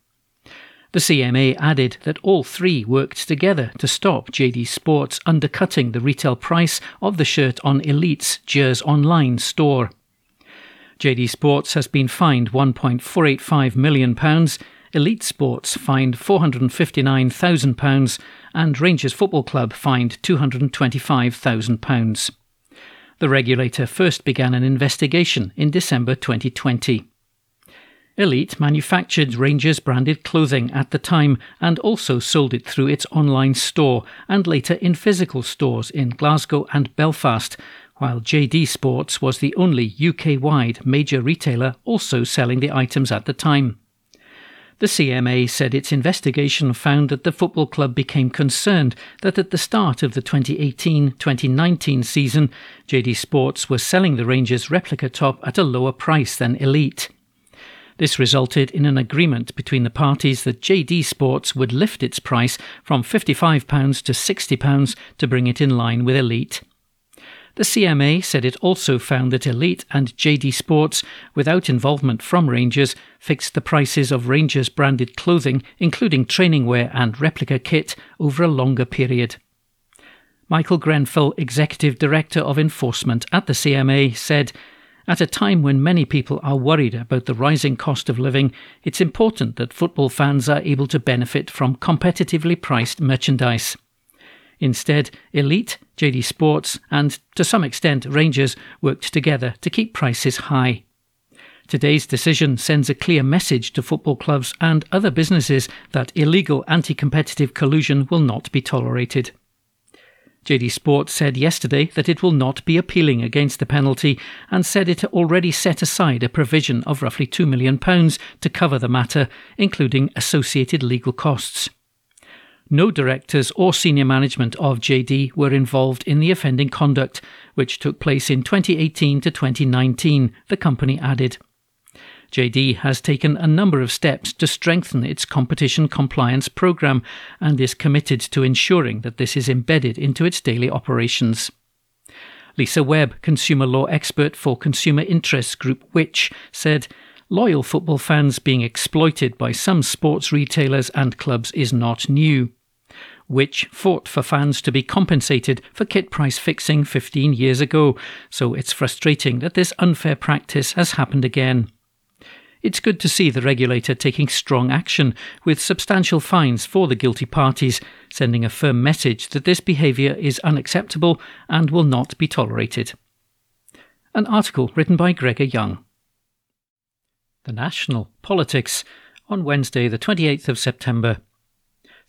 The CMA added that all three worked together to stop JD Sports undercutting the retail price of the shirt on Elite's Gers Online store. JD Sports has been fined £1.485 million, Elite Sports fined £459,000 and Rangers Football Club fined £225,000. The regulator first began an investigation in December 2020. Elite manufactured Rangers branded clothing at the time and also sold it through its online store and later in physical stores in Glasgow and Belfast, while JD Sports was the only UK wide major retailer also selling the items at the time. The CMA said its investigation found that the football club became concerned that at the start of the 2018 2019 season, JD Sports was selling the Rangers replica top at a lower price than Elite. This resulted in an agreement between the parties that JD Sports would lift its price from £55 to £60 to bring it in line with Elite. The CMA said it also found that Elite and JD Sports, without involvement from Rangers, fixed the prices of Rangers branded clothing, including training wear and replica kit, over a longer period. Michael Grenfell, Executive Director of Enforcement at the CMA, said, At a time when many people are worried about the rising cost of living, it's important that football fans are able to benefit from competitively priced merchandise. Instead, Elite, JD Sports, and to some extent Rangers worked together to keep prices high. Today's decision sends a clear message to football clubs and other businesses that illegal anti competitive collusion will not be tolerated. JD Sports said yesterday that it will not be appealing against the penalty and said it already set aside a provision of roughly £2 million to cover the matter, including associated legal costs. No directors or senior management of JD were involved in the offending conduct, which took place in 2018 to 2019, the company added. JD has taken a number of steps to strengthen its competition compliance program and is committed to ensuring that this is embedded into its daily operations. Lisa Webb, consumer law expert for consumer interests group Which, said, Loyal football fans being exploited by some sports retailers and clubs is not new. Which fought for fans to be compensated for kit price fixing 15 years ago, so it's frustrating that this unfair practice has happened again. It's good to see the regulator taking strong action with substantial fines for the guilty parties, sending a firm message that this behaviour is unacceptable and will not be tolerated. An article written by Gregor Young. The National Politics on Wednesday, the 28th of September.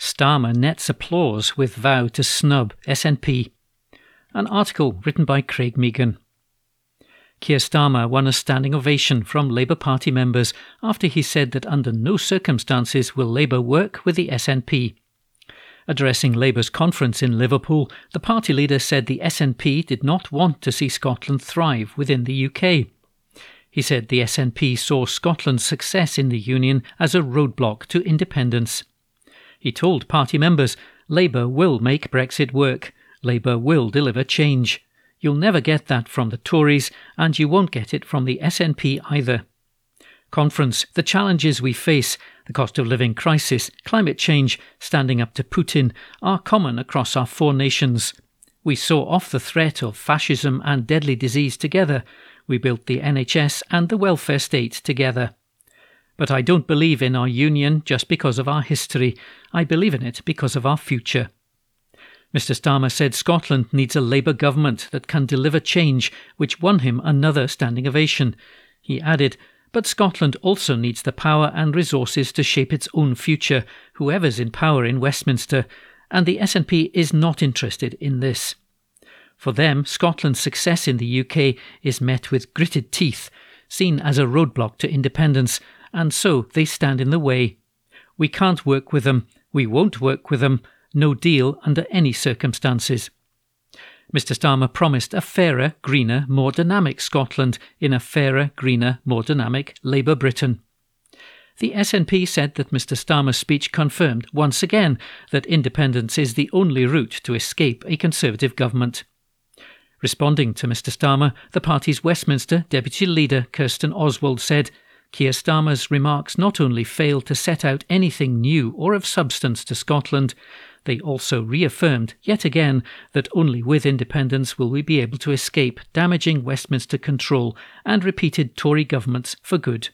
Starmer nets applause with vow to snub SNP. An article written by Craig Meighan. Keir Starmer won a standing ovation from Labour Party members after he said that under no circumstances will Labour work with the SNP. Addressing Labour's conference in Liverpool, the party leader said the SNP did not want to see Scotland thrive within the UK. He said the SNP saw Scotland's success in the Union as a roadblock to independence. He told party members Labour will make Brexit work, Labour will deliver change. You'll never get that from the Tories, and you won't get it from the SNP either. Conference, the challenges we face, the cost of living crisis, climate change, standing up to Putin, are common across our four nations. We saw off the threat of fascism and deadly disease together. We built the NHS and the welfare state together. But I don't believe in our union just because of our history. I believe in it because of our future. Mr. Starmer said Scotland needs a Labour government that can deliver change, which won him another standing ovation. He added, but Scotland also needs the power and resources to shape its own future, whoever's in power in Westminster, and the SNP is not interested in this. For them, Scotland's success in the UK is met with gritted teeth, seen as a roadblock to independence, and so they stand in the way. We can't work with them, we won't work with them, no deal under any circumstances. Mr. Starmer promised a fairer, greener, more dynamic Scotland in a fairer, greener, more dynamic Labour Britain. The SNP said that Mr. Starmer's speech confirmed once again that independence is the only route to escape a Conservative government. Responding to Mr. Starmer, the party's Westminster Deputy Leader Kirsten Oswald said Keir Starmer's remarks not only failed to set out anything new or of substance to Scotland, they also reaffirmed, yet again, that only with independence will we be able to escape damaging Westminster control and repeated Tory governments for good.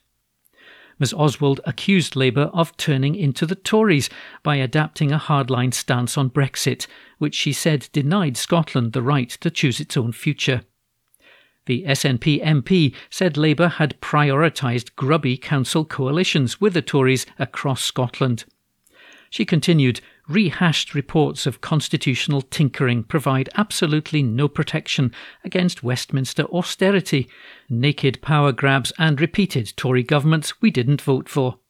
Ms Oswald accused Labour of turning into the Tories by adapting a hardline stance on Brexit, which she said denied Scotland the right to choose its own future. The SNP MP said Labour had prioritised grubby council coalitions with the Tories across Scotland. She continued, rehashed reports of constitutional tinkering provide absolutely no protection against Westminster austerity, naked power grabs, and repeated Tory governments we didn't vote for.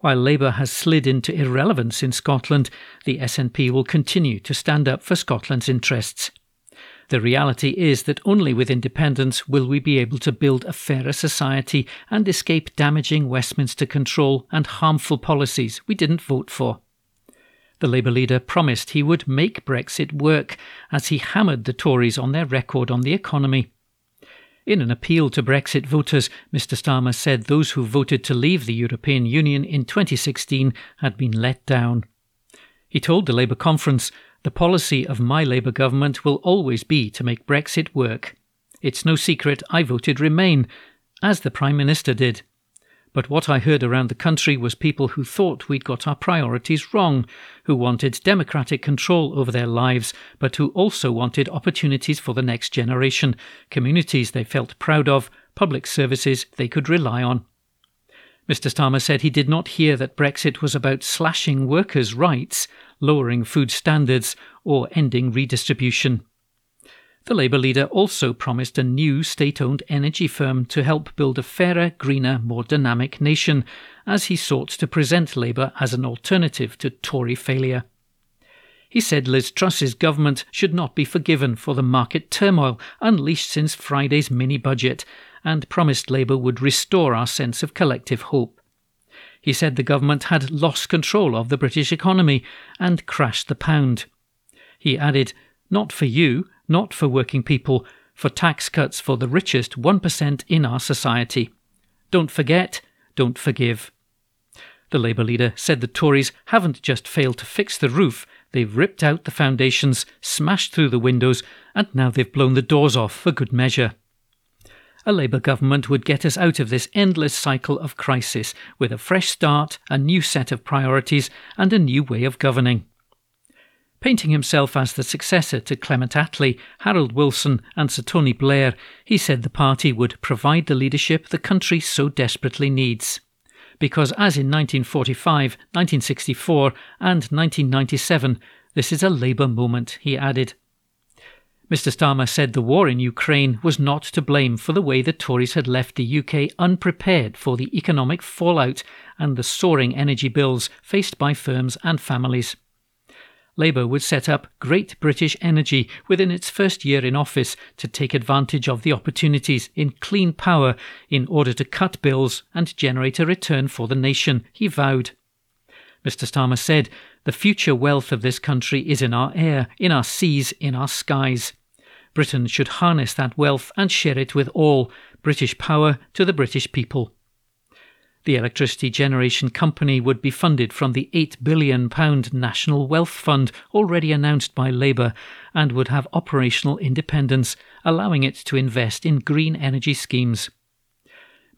While Labour has slid into irrelevance in Scotland, the SNP will continue to stand up for Scotland's interests. The reality is that only with independence will we be able to build a fairer society and escape damaging Westminster control and harmful policies we didn't vote for. The Labour leader promised he would make Brexit work as he hammered the Tories on their record on the economy. In an appeal to Brexit voters, Mr. Starmer said those who voted to leave the European Union in 2016 had been let down. He told the Labour conference, The policy of my Labour government will always be to make Brexit work. It's no secret I voted Remain, as the Prime Minister did. But what I heard around the country was people who thought we'd got our priorities wrong, who wanted democratic control over their lives, but who also wanted opportunities for the next generation, communities they felt proud of, public services they could rely on. Mr. Starmer said he did not hear that Brexit was about slashing workers' rights, lowering food standards, or ending redistribution. The Labour leader also promised a new state owned energy firm to help build a fairer, greener, more dynamic nation, as he sought to present Labour as an alternative to Tory failure. He said Liz Truss's government should not be forgiven for the market turmoil unleashed since Friday's mini budget, and promised Labour would restore our sense of collective hope. He said the government had lost control of the British economy and crashed the pound. He added, Not for you, not for working people, for tax cuts for the richest 1% in our society. Don't forget, don't forgive. The Labour leader said the Tories haven't just failed to fix the roof, they've ripped out the foundations, smashed through the windows, and now they've blown the doors off for good measure. A Labour government would get us out of this endless cycle of crisis with a fresh start, a new set of priorities, and a new way of governing. Painting himself as the successor to Clement Attlee, Harold Wilson, and Sir Tony Blair, he said the party would provide the leadership the country so desperately needs. Because, as in 1945, 1964, and 1997, this is a Labour moment, he added. Mr. Starmer said the war in Ukraine was not to blame for the way the Tories had left the UK unprepared for the economic fallout and the soaring energy bills faced by firms and families. Labour would set up Great British Energy within its first year in office to take advantage of the opportunities in clean power in order to cut bills and generate a return for the nation, he vowed. Mr. Starmer said, The future wealth of this country is in our air, in our seas, in our skies. Britain should harness that wealth and share it with all, British power to the British people. The electricity generation company would be funded from the £8 billion National Wealth Fund already announced by Labour and would have operational independence, allowing it to invest in green energy schemes.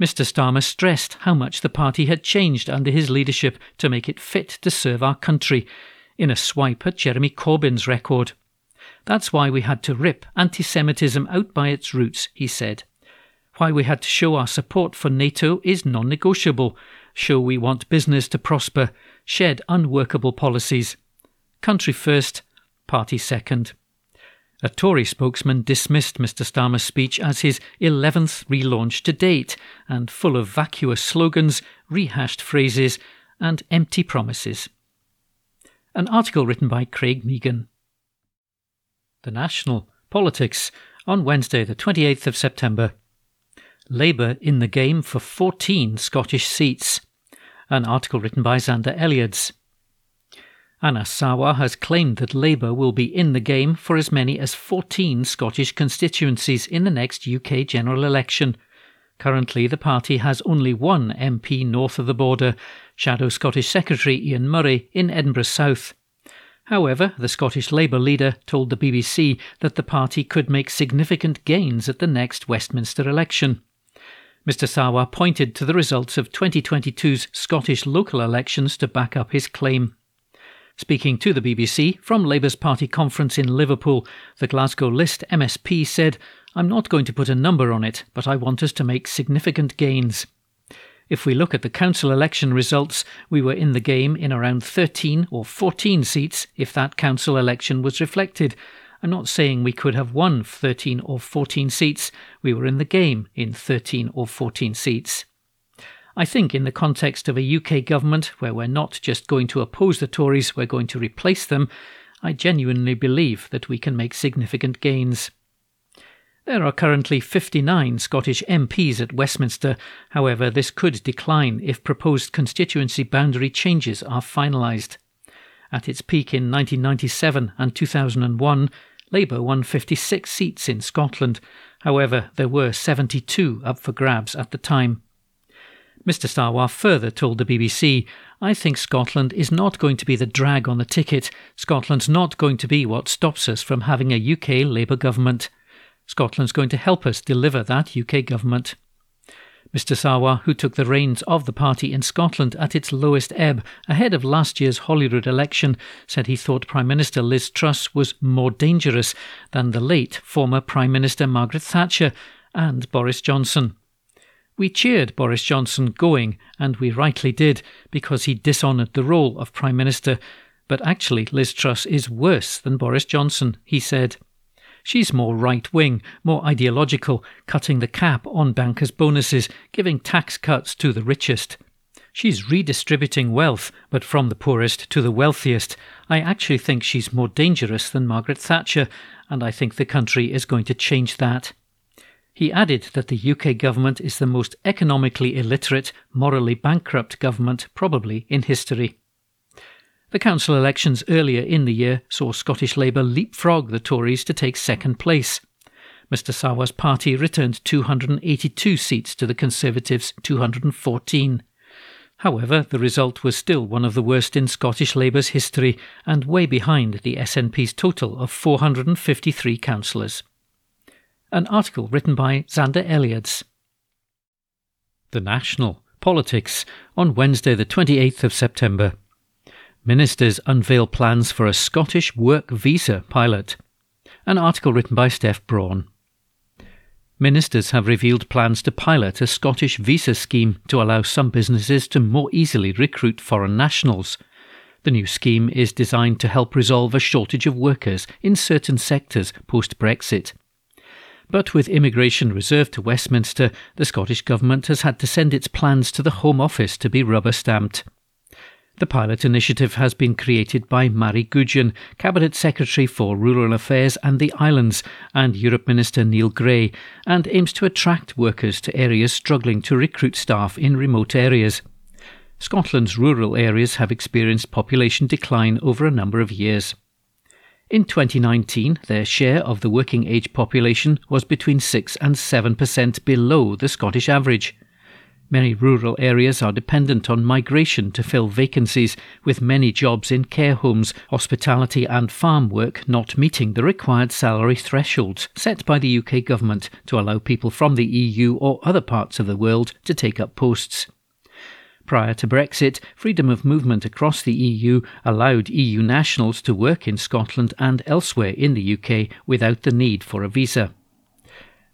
Mr. Starmer stressed how much the party had changed under his leadership to make it fit to serve our country, in a swipe at Jeremy Corbyn's record. That's why we had to rip anti Semitism out by its roots, he said. Why we had to show our support for NATO is non negotiable, show we want business to prosper, shed unworkable policies. Country first, party second. A Tory spokesman dismissed Mr. Starmer's speech as his 11th relaunch to date and full of vacuous slogans, rehashed phrases, and empty promises. An article written by Craig Meighan. The National Politics on Wednesday, the 28th of September. Labour in the game for 14 Scottish seats. An article written by Xander Elliards. Anas Sarwar has claimed that Labour will be in the game for as many as 14 Scottish constituencies in the next UK general election. Currently, the party has only one MP north of the border, Shadow Scottish Secretary Ian Murray in Edinburgh South. However, the Scottish Labour leader told the BBC that the party could make significant gains at the next Westminster election. Mr. Sarwar pointed to the results of 2022's Scottish local elections to back up his claim. Speaking to the BBC from Labour's party conference in Liverpool, the Glasgow List MSP said, I'm not going to put a number on it, but I want us to make significant gains. If we look at the council election results, we were in the game in around 13 or 14 seats if that council election was reflected. I'm not saying we could have won 13 or 14 seats, we were in the game in 13 or 14 seats. I think, in the context of a UK government where we're not just going to oppose the Tories, we're going to replace them, I genuinely believe that we can make significant gains. There are currently 59 Scottish MPs at Westminster, however, this could decline if proposed constituency boundary changes are finalised. At its peak in 1997 and 2001, Labour won 56 seats in Scotland, however, there were 72 up for grabs at the time. Mr. Sarwar further told the BBC, I think Scotland is not going to be the drag on the ticket. Scotland's not going to be what stops us from having a UK Labour government. Scotland's going to help us deliver that UK government. Mr. Sarwar, who took the reins of the party in Scotland at its lowest ebb ahead of last year's Holyrood election, said he thought Prime Minister Liz Truss was more dangerous than the late former Prime Minister Margaret Thatcher and Boris Johnson. We cheered Boris Johnson going, and we rightly did, because he dishonoured the role of Prime Minister. But actually, Liz Truss is worse than Boris Johnson, he said. She's more right wing, more ideological, cutting the cap on bankers' bonuses, giving tax cuts to the richest. She's redistributing wealth, but from the poorest to the wealthiest. I actually think she's more dangerous than Margaret Thatcher, and I think the country is going to change that. He added that the UK government is the most economically illiterate, morally bankrupt government probably in history. The council elections earlier in the year saw Scottish Labour leapfrog the Tories to take second place. Mr Sarwar's party returned 282 seats to the Conservatives' 214. However, the result was still one of the worst in Scottish Labour's history and way behind the SNP's total of 453 councillors. An article written by Xander Elliards. The National Politics on Wednesday, the 28th of September. Ministers unveil plans for a Scottish work visa pilot. An article written by Steph Brawn. Ministers have revealed plans to pilot a Scottish visa scheme to allow some businesses to more easily recruit foreign nationals. The new scheme is designed to help resolve a shortage of workers in certain sectors post Brexit. But with immigration reserved to Westminster, the Scottish Government has had to send its plans to the Home Office to be rubber stamped. The pilot initiative has been created by Mairi Gudgeon, Cabinet Secretary for Rural Affairs and the Islands, and Europe Minister Neil Gray, and aims to attract workers to areas struggling to recruit staff in remote areas. Scotland's rural areas have experienced population decline over a number of years. In 2019, their share of the working age population was between 6 and 7% below the Scottish average. Many rural areas are dependent on migration to fill vacancies, with many jobs in care homes, hospitality, and farm work not meeting the required salary thresholds set by the UK government to allow people from the EU or other parts of the world to take up posts. Prior to Brexit, freedom of movement across the EU allowed EU nationals to work in Scotland and elsewhere in the UK without the need for a visa.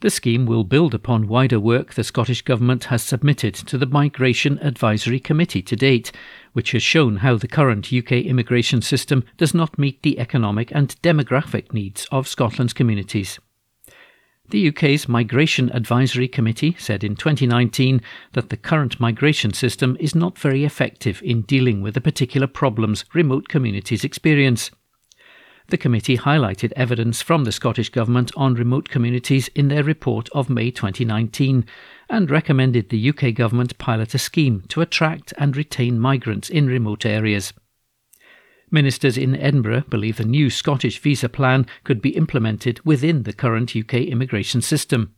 The scheme will build upon wider work the Scottish Government has submitted to the Migration Advisory Committee to date, which has shown how the current UK immigration system does not meet the economic and demographic needs of Scotland's communities. The UK's Migration Advisory Committee said in 2019 that the current migration system is not very effective in dealing with the particular problems remote communities experience. The committee highlighted evidence from the Scottish Government on remote communities in their report of May 2019 and recommended the UK Government pilot a scheme to attract and retain migrants in remote areas. Ministers in Edinburgh believe the new Scottish visa plan could be implemented within the current UK immigration system.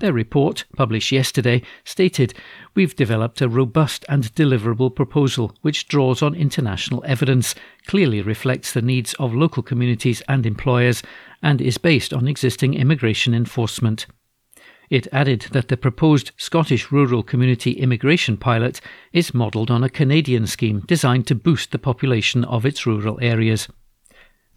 Their report, published yesterday, stated We've developed a robust and deliverable proposal which draws on international evidence, clearly reflects the needs of local communities and employers, and is based on existing immigration enforcement. It added that the proposed Scottish rural community immigration pilot is modelled on a Canadian scheme designed to boost the population of its rural areas.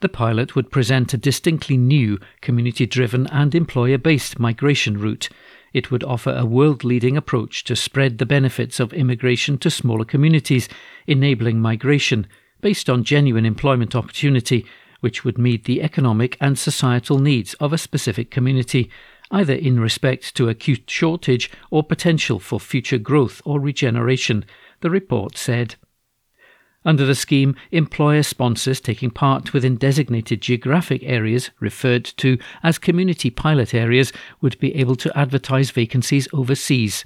The pilot would present a distinctly new, community driven and employer based migration route. It would offer a world leading approach to spread the benefits of immigration to smaller communities, enabling migration based on genuine employment opportunity, which would meet the economic and societal needs of a specific community either in respect to acute shortage or potential for future growth or regeneration, the report said. Under the scheme, employer sponsors taking part within designated geographic areas, referred to as community pilot areas, would be able to advertise vacancies overseas.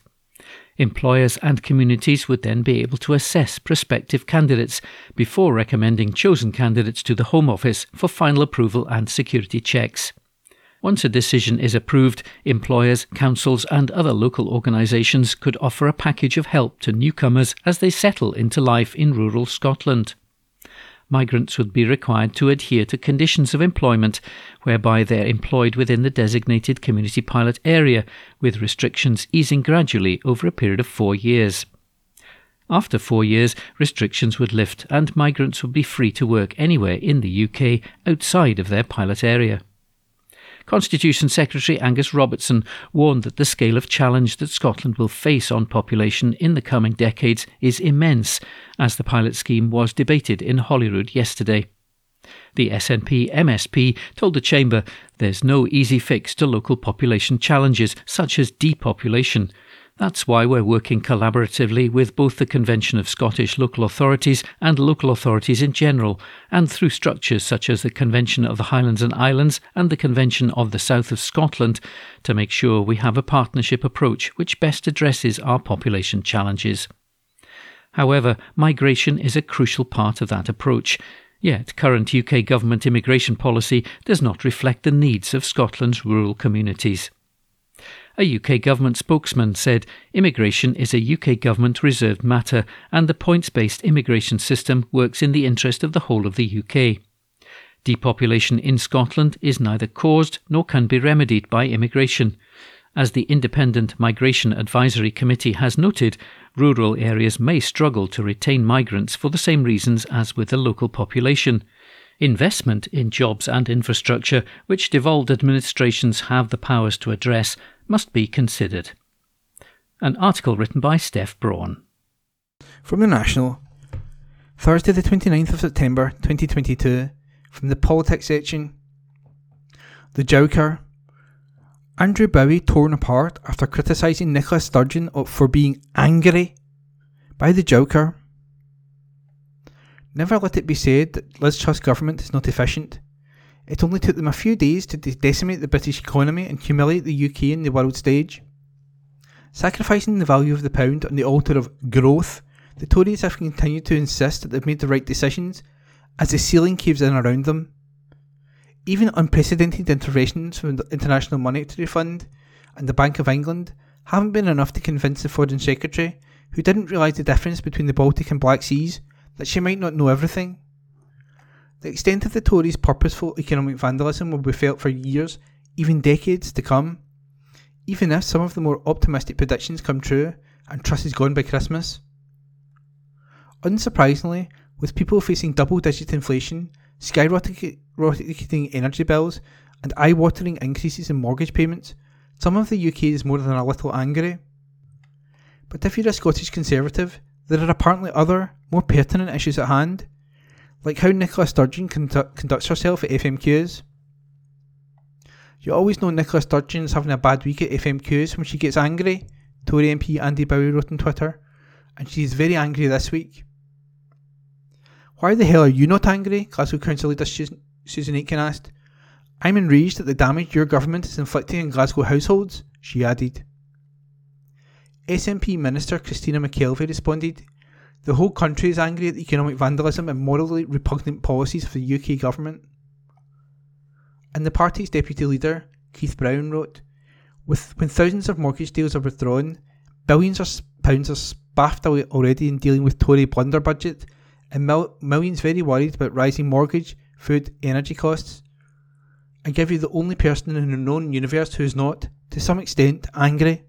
Employers and communities would then be able to assess prospective candidates before recommending chosen candidates to the Home Office for final approval and security checks. Once a decision is approved, employers, councils, and other local organisations could offer a package of help to newcomers as they settle into life in rural Scotland. Migrants would be required to adhere to conditions of employment whereby they are employed within the designated community pilot area, with restrictions easing gradually over a period of four years. After four years, restrictions would lift and migrants would be free to work anywhere in the UK outside of their pilot area. Constitution Secretary Angus Robertson warned that the scale of challenge that Scotland will face on population in the coming decades is immense, as the pilot scheme was debated in Holyrood yesterday. The SNP MSP told the Chamber there's no easy fix to local population challenges such as depopulation, that's why we're working collaboratively with both the Convention of Scottish Local Authorities and local authorities in general, and through structures such as the Convention of the Highlands and Islands and the Convention of the South of Scotland, to make sure we have a partnership approach which best addresses our population challenges. However, migration is a crucial part of that approach. Yet, current UK government immigration policy does not reflect the needs of Scotland's rural communities. A UK government spokesman said immigration is a UK government reserved matter and the points based immigration system works in the interest of the whole of the UK. Depopulation in Scotland is neither caused nor can be remedied by immigration. As the Independent Migration Advisory Committee has noted, rural areas may struggle to retain migrants for the same reasons as with the local population. Investment in jobs and infrastructure, which devolved administrations have the powers to address, must be considered. An article written by Steph Brawn. From the National, Thursday, the 29th of September 2022, from the politics section. The Jouker. Andrew Bowie torn apart after criticising Nicola Sturgeon for being angry by the Jouker. Never let it be said that Liz Truss government is not efficient. It only took them a few days to decimate the British economy and humiliate the UK in the world stage. Sacrificing the value of the pound on the altar of growth, the Tories have continued to insist that they've made the right decisions as the ceiling caves in around them. Even unprecedented interventions from the International Monetary Fund and the Bank of England haven't been enough to convince the Foreign Secretary, who didn't realise the difference between the Baltic and Black Seas, that she might not know everything. The extent of the Tories' purposeful economic vandalism will be felt for years, even decades to come, even if some of the more optimistic predictions come true and trust is gone by Christmas. Unsurprisingly, with people facing double digit inflation, skyrocketing energy bills, and eye watering increases in mortgage payments, some of the UK is more than a little angry. But if you're a Scottish Conservative, there are apparently other, more pertinent issues at hand, like how Nicola Sturgeon condu- conducts herself at FMQs. You always know Nicola Sturgeon's having a bad week at FMQs when she gets angry, Tory MP Andy Bowie wrote on Twitter, and she's very angry this week. Why the hell are you not angry? Glasgow Council leader Susan Aitken asked. I'm enraged at the damage your government is inflicting on Glasgow households, she added. SNP Minister Christina McKelvie responded, The whole country is angry at economic vandalism and morally repugnant policies of the UK government. And the party's deputy leader, Keith Brown, wrote, With when thousands of mortgage deals are withdrawn, billions of pounds are spaffed away already in dealing with Tory blunder budget and mil- millions very worried about rising mortgage, food, energy costs. I give you the only person in the known universe who is not, to some extent, angry.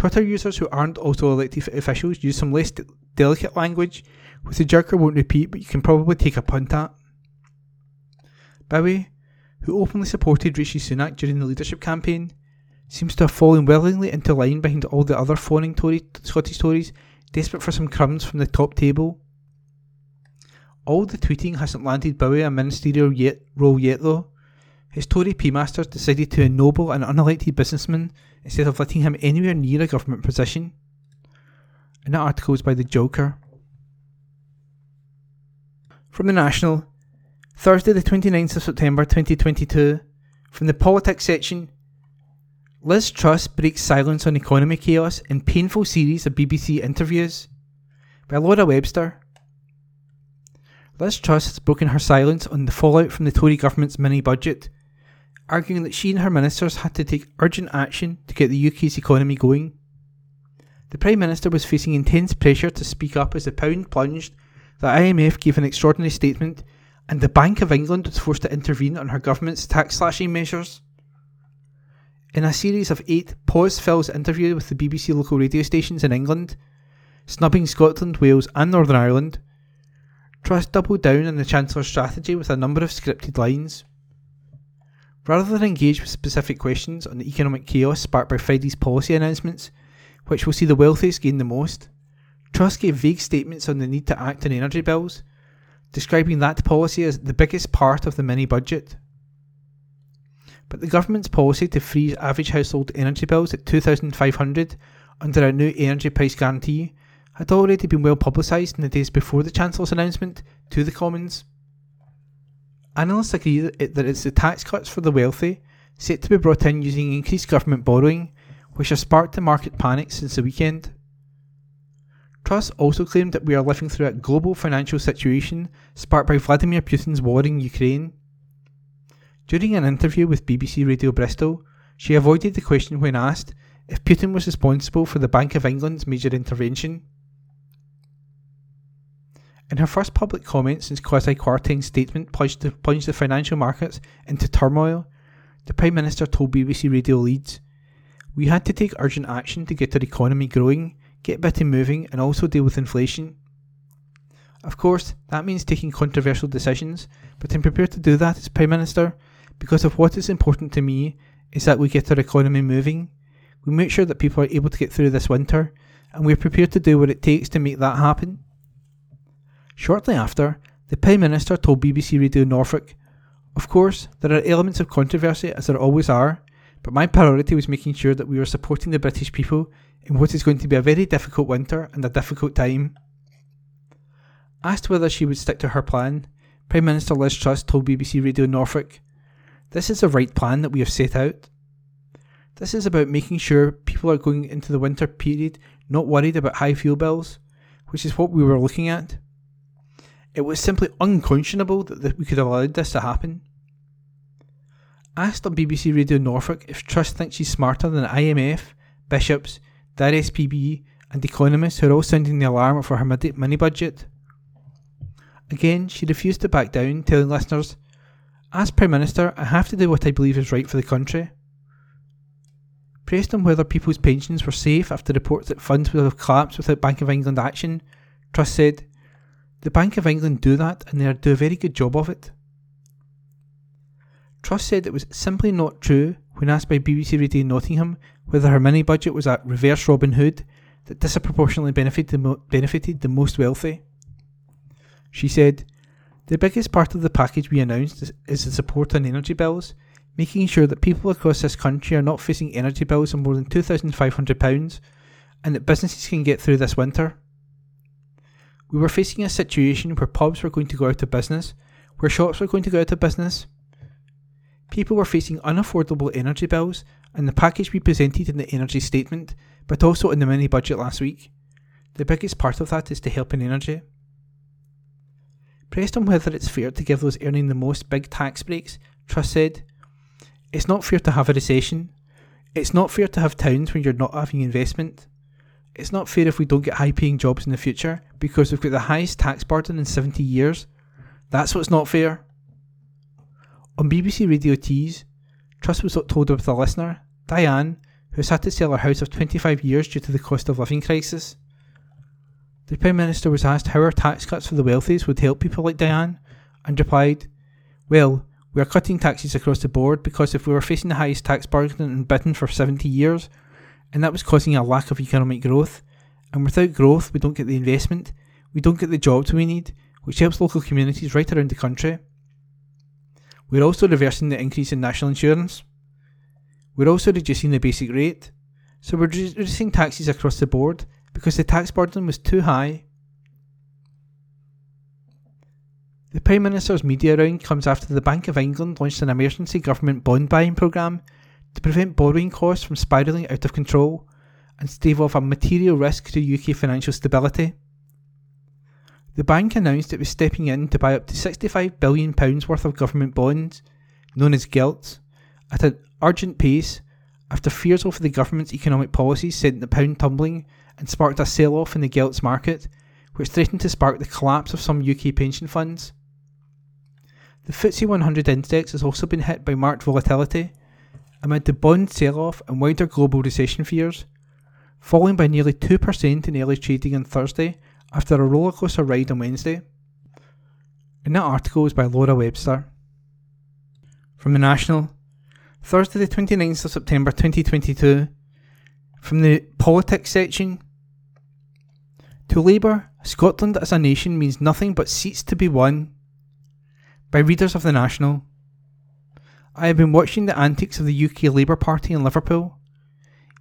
Twitter users who aren't also elected officials use some less delicate language, which the Jouker won't repeat, but you can probably take a punt at. Bowie, who openly supported Rishi Sunak during the leadership campaign, seems to have fallen willingly into line behind all the other fawning Tory Scottish Tories, desperate for some crumbs from the top table. All the tweeting hasn't landed Bowie a ministerial yet, role yet, though. His Tory P-masters decided to ennoble an unelected businessman instead of letting him anywhere near a government position. And that article is by The Jouker. From The National, Thursday the 29th of September 2022, from the politics section, Liz Truss breaks silence on economy chaos in painful series of BBC interviews by Laura Webster. Liz Truss has broken her silence on the fallout from the Tory government's mini budget, arguing that she and her ministers had to take urgent action to get the UK's economy going. The Prime Minister was facing intense pressure to speak up as the pound plunged, the IMF gave an extraordinary statement, and the Bank of England was forced to intervene on her government's tax slashing measures. In a series of eight pause fills interviews with the BBC local radio stations in England, snubbing Scotland, Wales, and Northern Ireland, Truss doubled down on the Chancellor's strategy with a number of scripted lines. Rather than engage with specific questions on the economic chaos sparked by Friday's policy announcements, which will see the wealthiest gain the most, Truss gave vague statements on the need to act on energy bills, describing that policy as the biggest part of the mini budget. But the government's policy to freeze average household energy bills at 2500 under a new energy price guarantee had already been well publicised in the days before the Chancellor's announcement to the Commons. Analysts agree that it's the tax cuts for the wealthy, set to be brought in using increased government borrowing, which have sparked the market panic since the weekend. Truss also claimed that we are living through a global financial situation sparked by Vladimir Putin's war in Ukraine. During an interview with BBC Radio Bristol, she avoided the question when asked if Putin was responsible for the Bank of England's major intervention. In her first public comment since Kwasi Kwarteng's statement plunged the, plunged the financial markets into turmoil, the Prime Minister told BBC Radio Leeds, We had to take urgent action to get our economy growing, get Bitty moving, and also deal with inflation. Of course, that means taking controversial decisions, but I'm prepared to do that as Prime Minister because of what is important to me is that we get our economy moving. We make sure that people are able to get through this winter, and we're prepared to do what it takes to make that happen. Shortly after, the Prime Minister told BBC Radio Norfolk, Of course, there are elements of controversy, as there always are, but my priority was making sure that we were supporting the British people in what is going to be a very difficult winter and a difficult time. Asked whether she would stick to her plan, Prime Minister Liz Truss told BBC Radio Norfolk, This is the right plan that we have set out. This is about making sure people are going into the winter period not worried about high fuel bills, which is what we were looking at. It was simply unconscionable that we could have allowed this to happen. Asked on BBC Radio Norfolk if Truss thinks she's smarter than IMF, bishops, the RSPB, and economists who are all sounding the alarm for her mini budget. Again, she refused to back down, telling listeners, As Prime Minister, I have to do what I believe is right for the country. Pressed on whether people's pensions were safe after reports that funds would have collapsed without Bank of England action, Truss said, The Bank of England do that and they do a very good job of it. Truss said it was simply not true when asked by BBC Radio Nottingham whether her mini budget was a reverse Robin Hood that disproportionately benefited the, benefited the most wealthy. She said, The biggest part of the package we announced is, the support on energy bills making sure that people across this country are not facing energy bills of more than £2,500 and that businesses can get through this winter. We were facing a situation where pubs were going to go out of business, where shops were going to go out of business. People were facing unaffordable energy bills, and the package we presented in the energy statement, but also in the mini budget last week, the biggest part of that is to help in energy. Pressed on whether it's fair to give those earning the most big tax breaks, Truss said, it's not fair to have a recession. It's not fair to have towns when you're not having investment. It's not fair if we don't get high paying jobs in the future because we've got the highest tax burden in 70 years. That's what's not fair. On BBC Radio Tees, Truss was told with a listener, Diane, who's had to sell her house of 25 years due to the cost of living crisis. The Prime Minister was asked how our tax cuts for the wealthiest would help people like Diane, and replied, Well, we are cutting taxes across the board because if we were facing the highest tax burden in Britain for 70 years, and that was causing a lack of economic growth, and without growth, we don't get the investment, we don't get the jobs we need, which helps local communities right around the country. We're also reversing the increase in national insurance. We're also reducing the basic rate. So we're reducing taxes across the board because the tax burden was too high The Prime Minister's media round comes after the Bank of England launched an emergency government bond buying programme to prevent borrowing costs from spiralling out of control and stave off a material risk to UK financial stability. The bank announced it was stepping in to buy up to £65 billion worth of government bonds, known as gilts, at an urgent pace after fears over the government's economic policies sent the pound tumbling and sparked a sell off in the gilts market, which threatened to spark the collapse of some UK pension funds. The FTSE 100 index has also been hit by marked volatility amid the bond sell off and wider global recession fears, falling by nearly 2% in early trading on Thursday after a rollercoaster ride on Wednesday. And that article is by Laura Webster. From the National, Thursday the 29th of September 2022, from the politics section. To Labour, Scotland as a nation means nothing but seats to be won by readers of The National. I have been watching the antics of the UK Labour Party in Liverpool.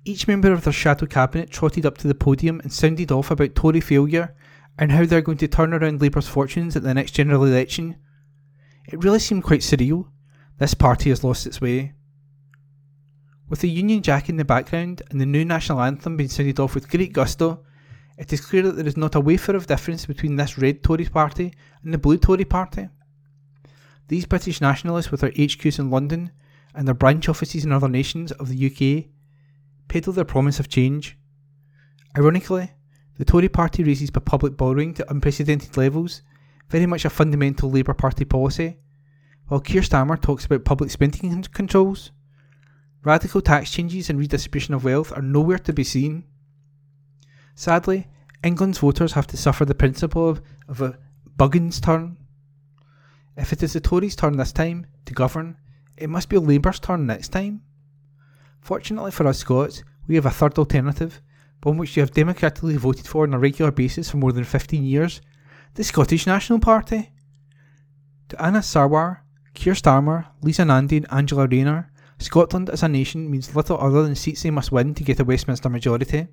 Each member of their shadow cabinet trotted up to the podium and sounded off about Tory failure and how they're going to turn around Labour's fortunes at the next general election. It really seemed quite surreal. This party has lost its way. With the Union Jack in the background and the new national anthem being sounded off with great gusto, it is clear that there is not a wafer of difference between this red Tory party and the blue Tory party. These British nationalists, with their HQs in London and their branch offices in other nations of the UK, peddle their promise of change. Ironically, The Tory party raises public borrowing to unprecedented levels, very much a fundamental Labour Party policy, while Keir Starmer talks about public spending controls. Radical tax changes and redistribution of wealth are nowhere to be seen. Sadly, England's voters have to suffer the principle of, of a Buggin's turn. If it is the Tories' turn this time to govern, it must be Labour's turn next time. Fortunately for us Scots, we have a third alternative, one which you have democratically voted for on a regular basis for more than 15 years the Scottish National Party. To Anas Sarwar, Keir Starmer, Lisa Nandy, and Angela Rayner, Scotland as a nation means little other than seats they must win to get a Westminster majority.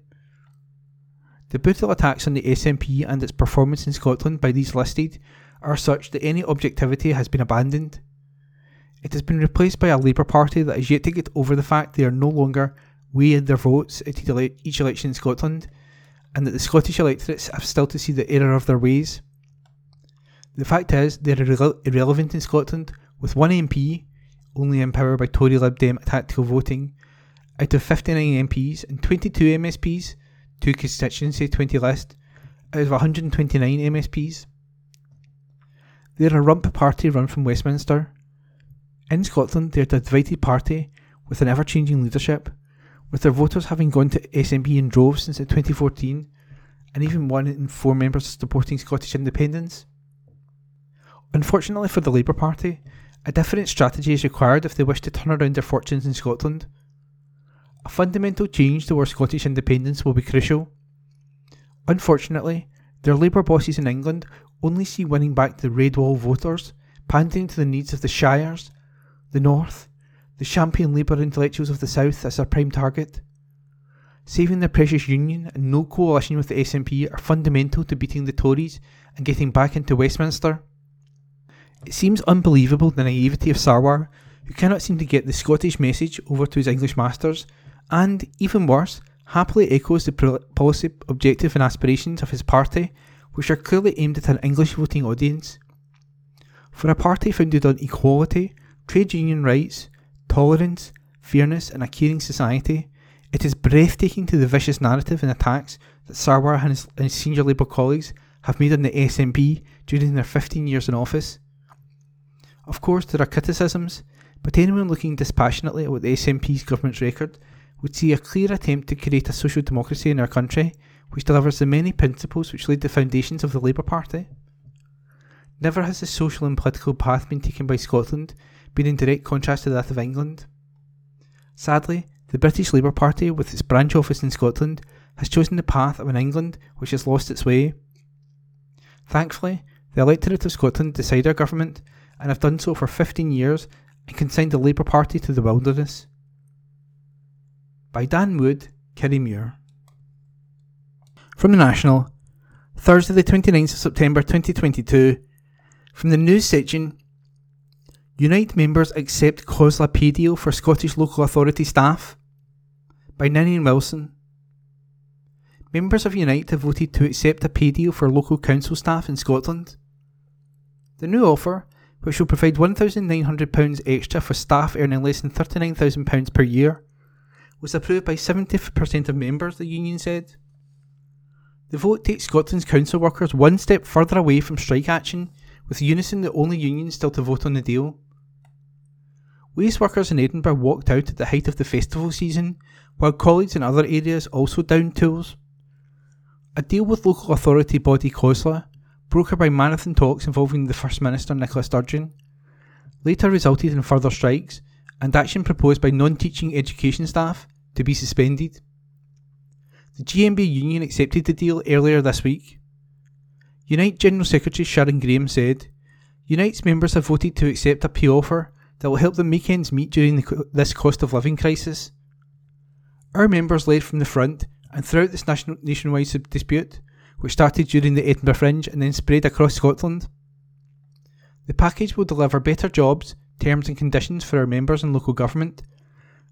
The brutal attacks on the SNP and its performance in Scotland by these listed are such that any objectivity has been abandoned. It has been replaced by a Labour Party that is yet to get over the fact they are no longer we weighing their votes at each election in Scotland, and that the Scottish electorates have still to see the error of their ways. The fact is, they are irre- irrelevant in Scotland, with one MP, only in power by Tory Lib Dem tactical voting, out of 59 MPs and 22 MSPs, two constituency 20 list, out of 129 MSPs. They are a rump party run from Westminster. In Scotland, they are a divided party with an ever changing leadership, with their voters having gone to SNP in droves since 2014, and even one in four members supporting Scottish independence. Unfortunately for the Labour Party, a different strategy is required if they wish to turn around their fortunes in Scotland. A fundamental change towards Scottish independence will be crucial. Unfortunately, their Labour bosses in England only see winning back the Red Wall voters, pandering to the needs of the Shires, the North, the champion Labour intellectuals of the South as their prime target. Saving their precious union and no coalition with the SNP are fundamental to beating the Tories and getting back into Westminster. It seems unbelievable the naivety of Sarwar, who cannot seem to get the Scottish message over to his English masters, and, even worse, happily echoes the policy objective and aspirations of his party, which are clearly aimed at an English voting audience. For a party founded on equality, trade union rights, tolerance, fairness, and a caring society, it is breathtaking to the vicious narrative and attacks that Sarwar and his, and his senior Labour colleagues have made on the SNP during their 15 years in office. Of course, there are criticisms, but anyone looking dispassionately at the SNP's government's record would see a clear attempt to create a social democracy in our country which delivers the many principles which laid the foundations of the Labour Party. Never has the social and political path been taken by Scotland been in direct contrast to that of England. Sadly, the British Labour Party, with its branch office in Scotland, has chosen the path of an England which has lost its way. Thankfully, the electorate of Scotland decide our government and have done so for 15 years and consigned the Labour Party to the wilderness. By Dan Wood, Kirriemuir. From the National, Thursday the 29th of September 2022, from the news section, Unite members accept deal for Scottish local authority staff. By Ninian Wilson. Members of Unite have voted to accept a pay deal for local council staff in Scotland. The new offer which will provide £1,900 extra for staff earning less than £39,000 per year, was approved by 70% of members, the union said. The vote takes Scotland's council workers one step further away from strike action, with Unison the only union still to vote on the deal. Waste workers in Edinburgh walked out at the height of the festival season, while colleagues in other areas also downed tools. A deal with local authority body COSLA brokered by marathon talks involving the First Minister Nicola Sturgeon, later resulted in further strikes and action proposed by non teaching education staff to be suspended. The GMB union accepted the deal earlier this week. Unite General Secretary Sharon Graham said, Unite's members have voted to accept a pay offer that will help them make ends meet during the, this cost of living crisis. Our members led from the front and throughout this nationwide dispute which started during the Edinburgh Fringe and then spread across Scotland. The package will deliver better jobs, terms, and conditions for our members and local government,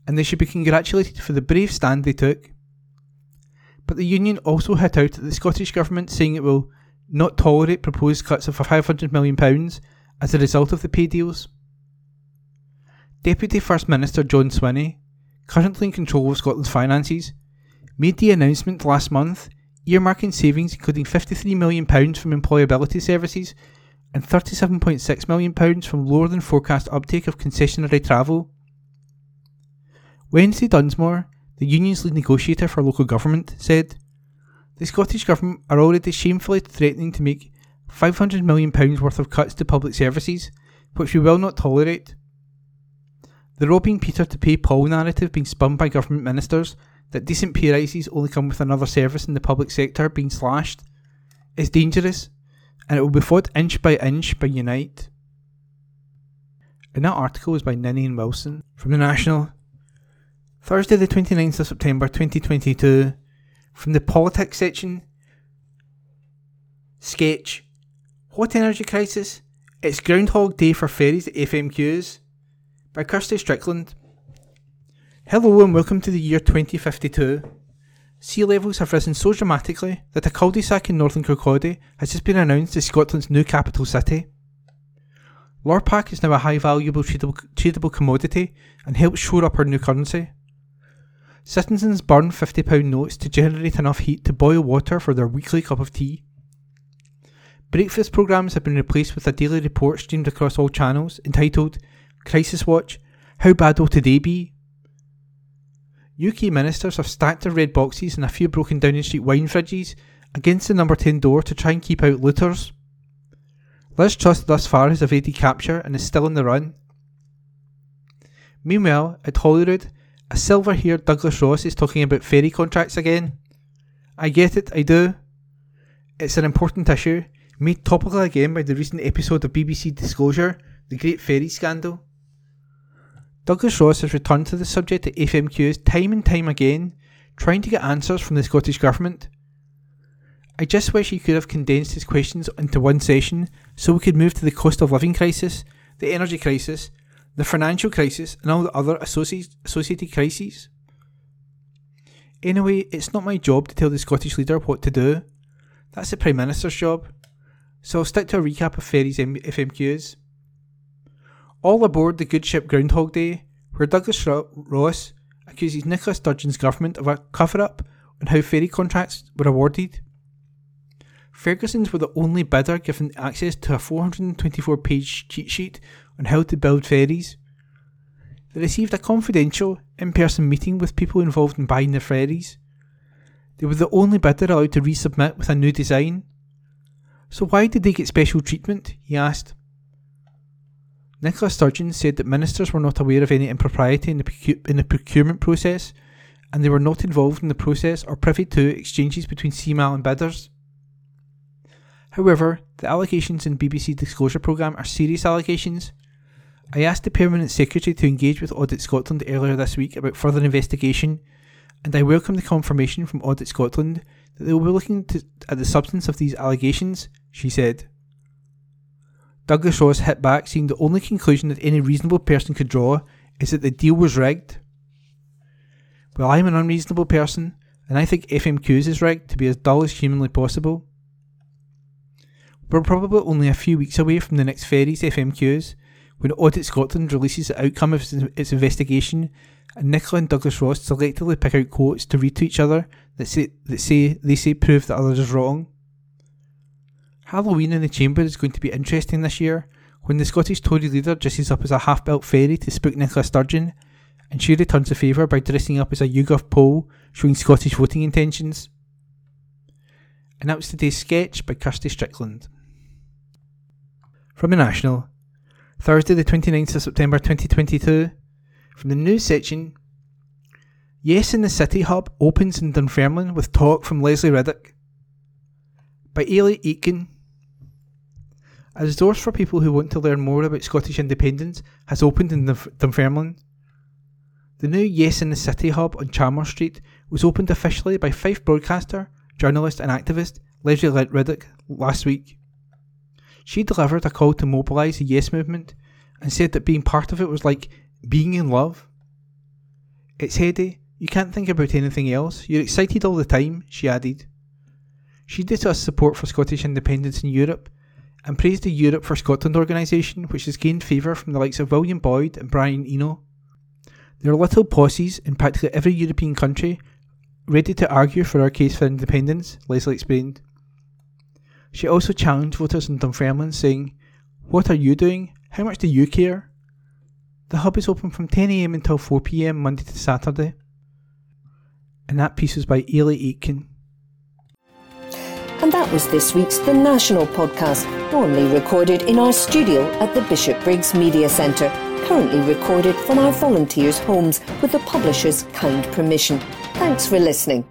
and they should be congratulated for the brave stand they took. But the union also hit out at the Scottish Government, saying it will not tolerate proposed cuts of £500 million as a result of the pay deals. Deputy First Minister John Swinney, currently in control of Scotland's finances, made the announcement last month earmarking savings including £53 million from employability services and £37.6 million from lower than forecast uptake of concessionary travel. Wendy Dunsmore, the union's lead negotiator for local government, said the Scottish Government are already shamefully threatening to make £500 million worth of cuts to public services, which we will not tolerate. The robbing Peter to pay Paul narrative being spun by government ministers that decent pay rises only come with another service in the public sector being slashed is dangerous and it will be fought inch by inch by Unite. And that article was by Ninian Wilson from the National. Thursday, the 29th of September 2022, from the politics section. Sketch. What energy crisis? It's Groundhog Day for ferries at FMQs by Kirsty Strickland. Hello and welcome to the year 2052. Sea levels have risen so dramatically that a cul-de-sac in northern Kirkcaldy has just been announced as Scotland's new capital city. Lurpak is now a high valuable tradable, tradable commodity and helps shore up our new currency. Citizens burn £50 notes to generate enough heat to boil water for their weekly cup of tea. Breakfast programmes have been replaced with a daily report streamed across all channels entitled Crisis Watch How Bad Will Today Be? UK ministers have stacked their red boxes and a few broken down in street wine fridges against the number 10 door to try and keep out looters. Liz Truss thus far has evaded capture and is still on the run. Meanwhile, at Holyrood, a silver haired Douglas Ross is talking about ferry contracts again. I get it, I do. It's an important issue, made topical again by the recent episode of BBC Disclosure, the Great Ferry Scandal. Douglas Ross has returned to the subject at FMQs time and time again, trying to get answers from the Scottish Government. I just wish he could have condensed his questions into one session so we could move to the cost of living crisis, the energy crisis, the financial crisis, and all the other associated crises. Anyway, it's not my job to tell the Scottish leader what to do. That's the Prime Minister's job. So I'll stick to a recap of Ferry's FMQs. All aboard the good ship Groundhog Day, where Douglas Ross accuses Nicola Sturgeon's government of a cover up on how ferry contracts were awarded. Ferguson's were the only bidder given access to a 424 page cheat sheet on how to build ferries. They received a confidential, in person meeting with people involved in buying the ferries. They were the only bidder allowed to resubmit with a new design. So why did they get special treatment? he asked. Nicola Sturgeon said that ministers were not aware of any impropriety in the, procu- in the procurement process, and they were not involved in the process or privy to exchanges between CMAL and bidders. However, the allegations in BBC Disclosure Programme are serious allegations. I asked the Permanent Secretary to engage with Audit Scotland earlier this week about further investigation, and I welcome the confirmation from Audit Scotland that they will be looking to, at the substance of these allegations, she said. Douglas Ross hit back, saying the only conclusion that any reasonable person could draw is that the deal was rigged. Well, I'm an unreasonable person, and I think FMQs is rigged to be as dull as humanly possible. We're probably only a few weeks away from the next ferries FMQs, when Audit Scotland releases the outcome of its investigation, and Nicola and Douglas Ross selectively pick out quotes to read to each other that say that say they say prove that others is wrong. Halloween in the Chamber is going to be interesting this year, when the Scottish Tory leader dresses up as a half-built fairy to spook Nicola Sturgeon, and she returns the favour by dressing up as a YouGov poll showing Scottish voting intentions. And that was today's sketch by Kirsty Strickland. From the National, Thursday the 29th of September 2022, from the news section, Yes in the City Hub opens in Dunfermline with talk from Lesley Riddoch. By Ailey Aitken. A resource for people who want to learn more about Scottish independence has opened in Dunfermline. The new Yes in the City Hub on Chalmers Street was opened officially by Fife broadcaster, journalist, and activist Lesley Riddoch last week. She delivered a call to mobilise the Yes movement and said that being part of it was like being in love. It's heady, eh, you can't think about anything else, you're excited all the time, she added. She discussed support for Scottish independence in Europe and praised the Europe for Scotland organisation, which has gained favour from the likes of William Boyd and Brian Eno. There are little posses in practically every European country ready to argue for our case for independence, Lesley explained. She also challenged voters in Dunfermline, saying, What are you doing? How much do you care? The hub is open from 10am until 4pm Monday to Saturday. And that piece was by Ailey Aitken. And that was this week's The National Podcast, normally recorded in our studio at the Bishopbriggs Media Centre, currently recorded from our volunteers' homes with the publisher's kind permission. Thanks for listening.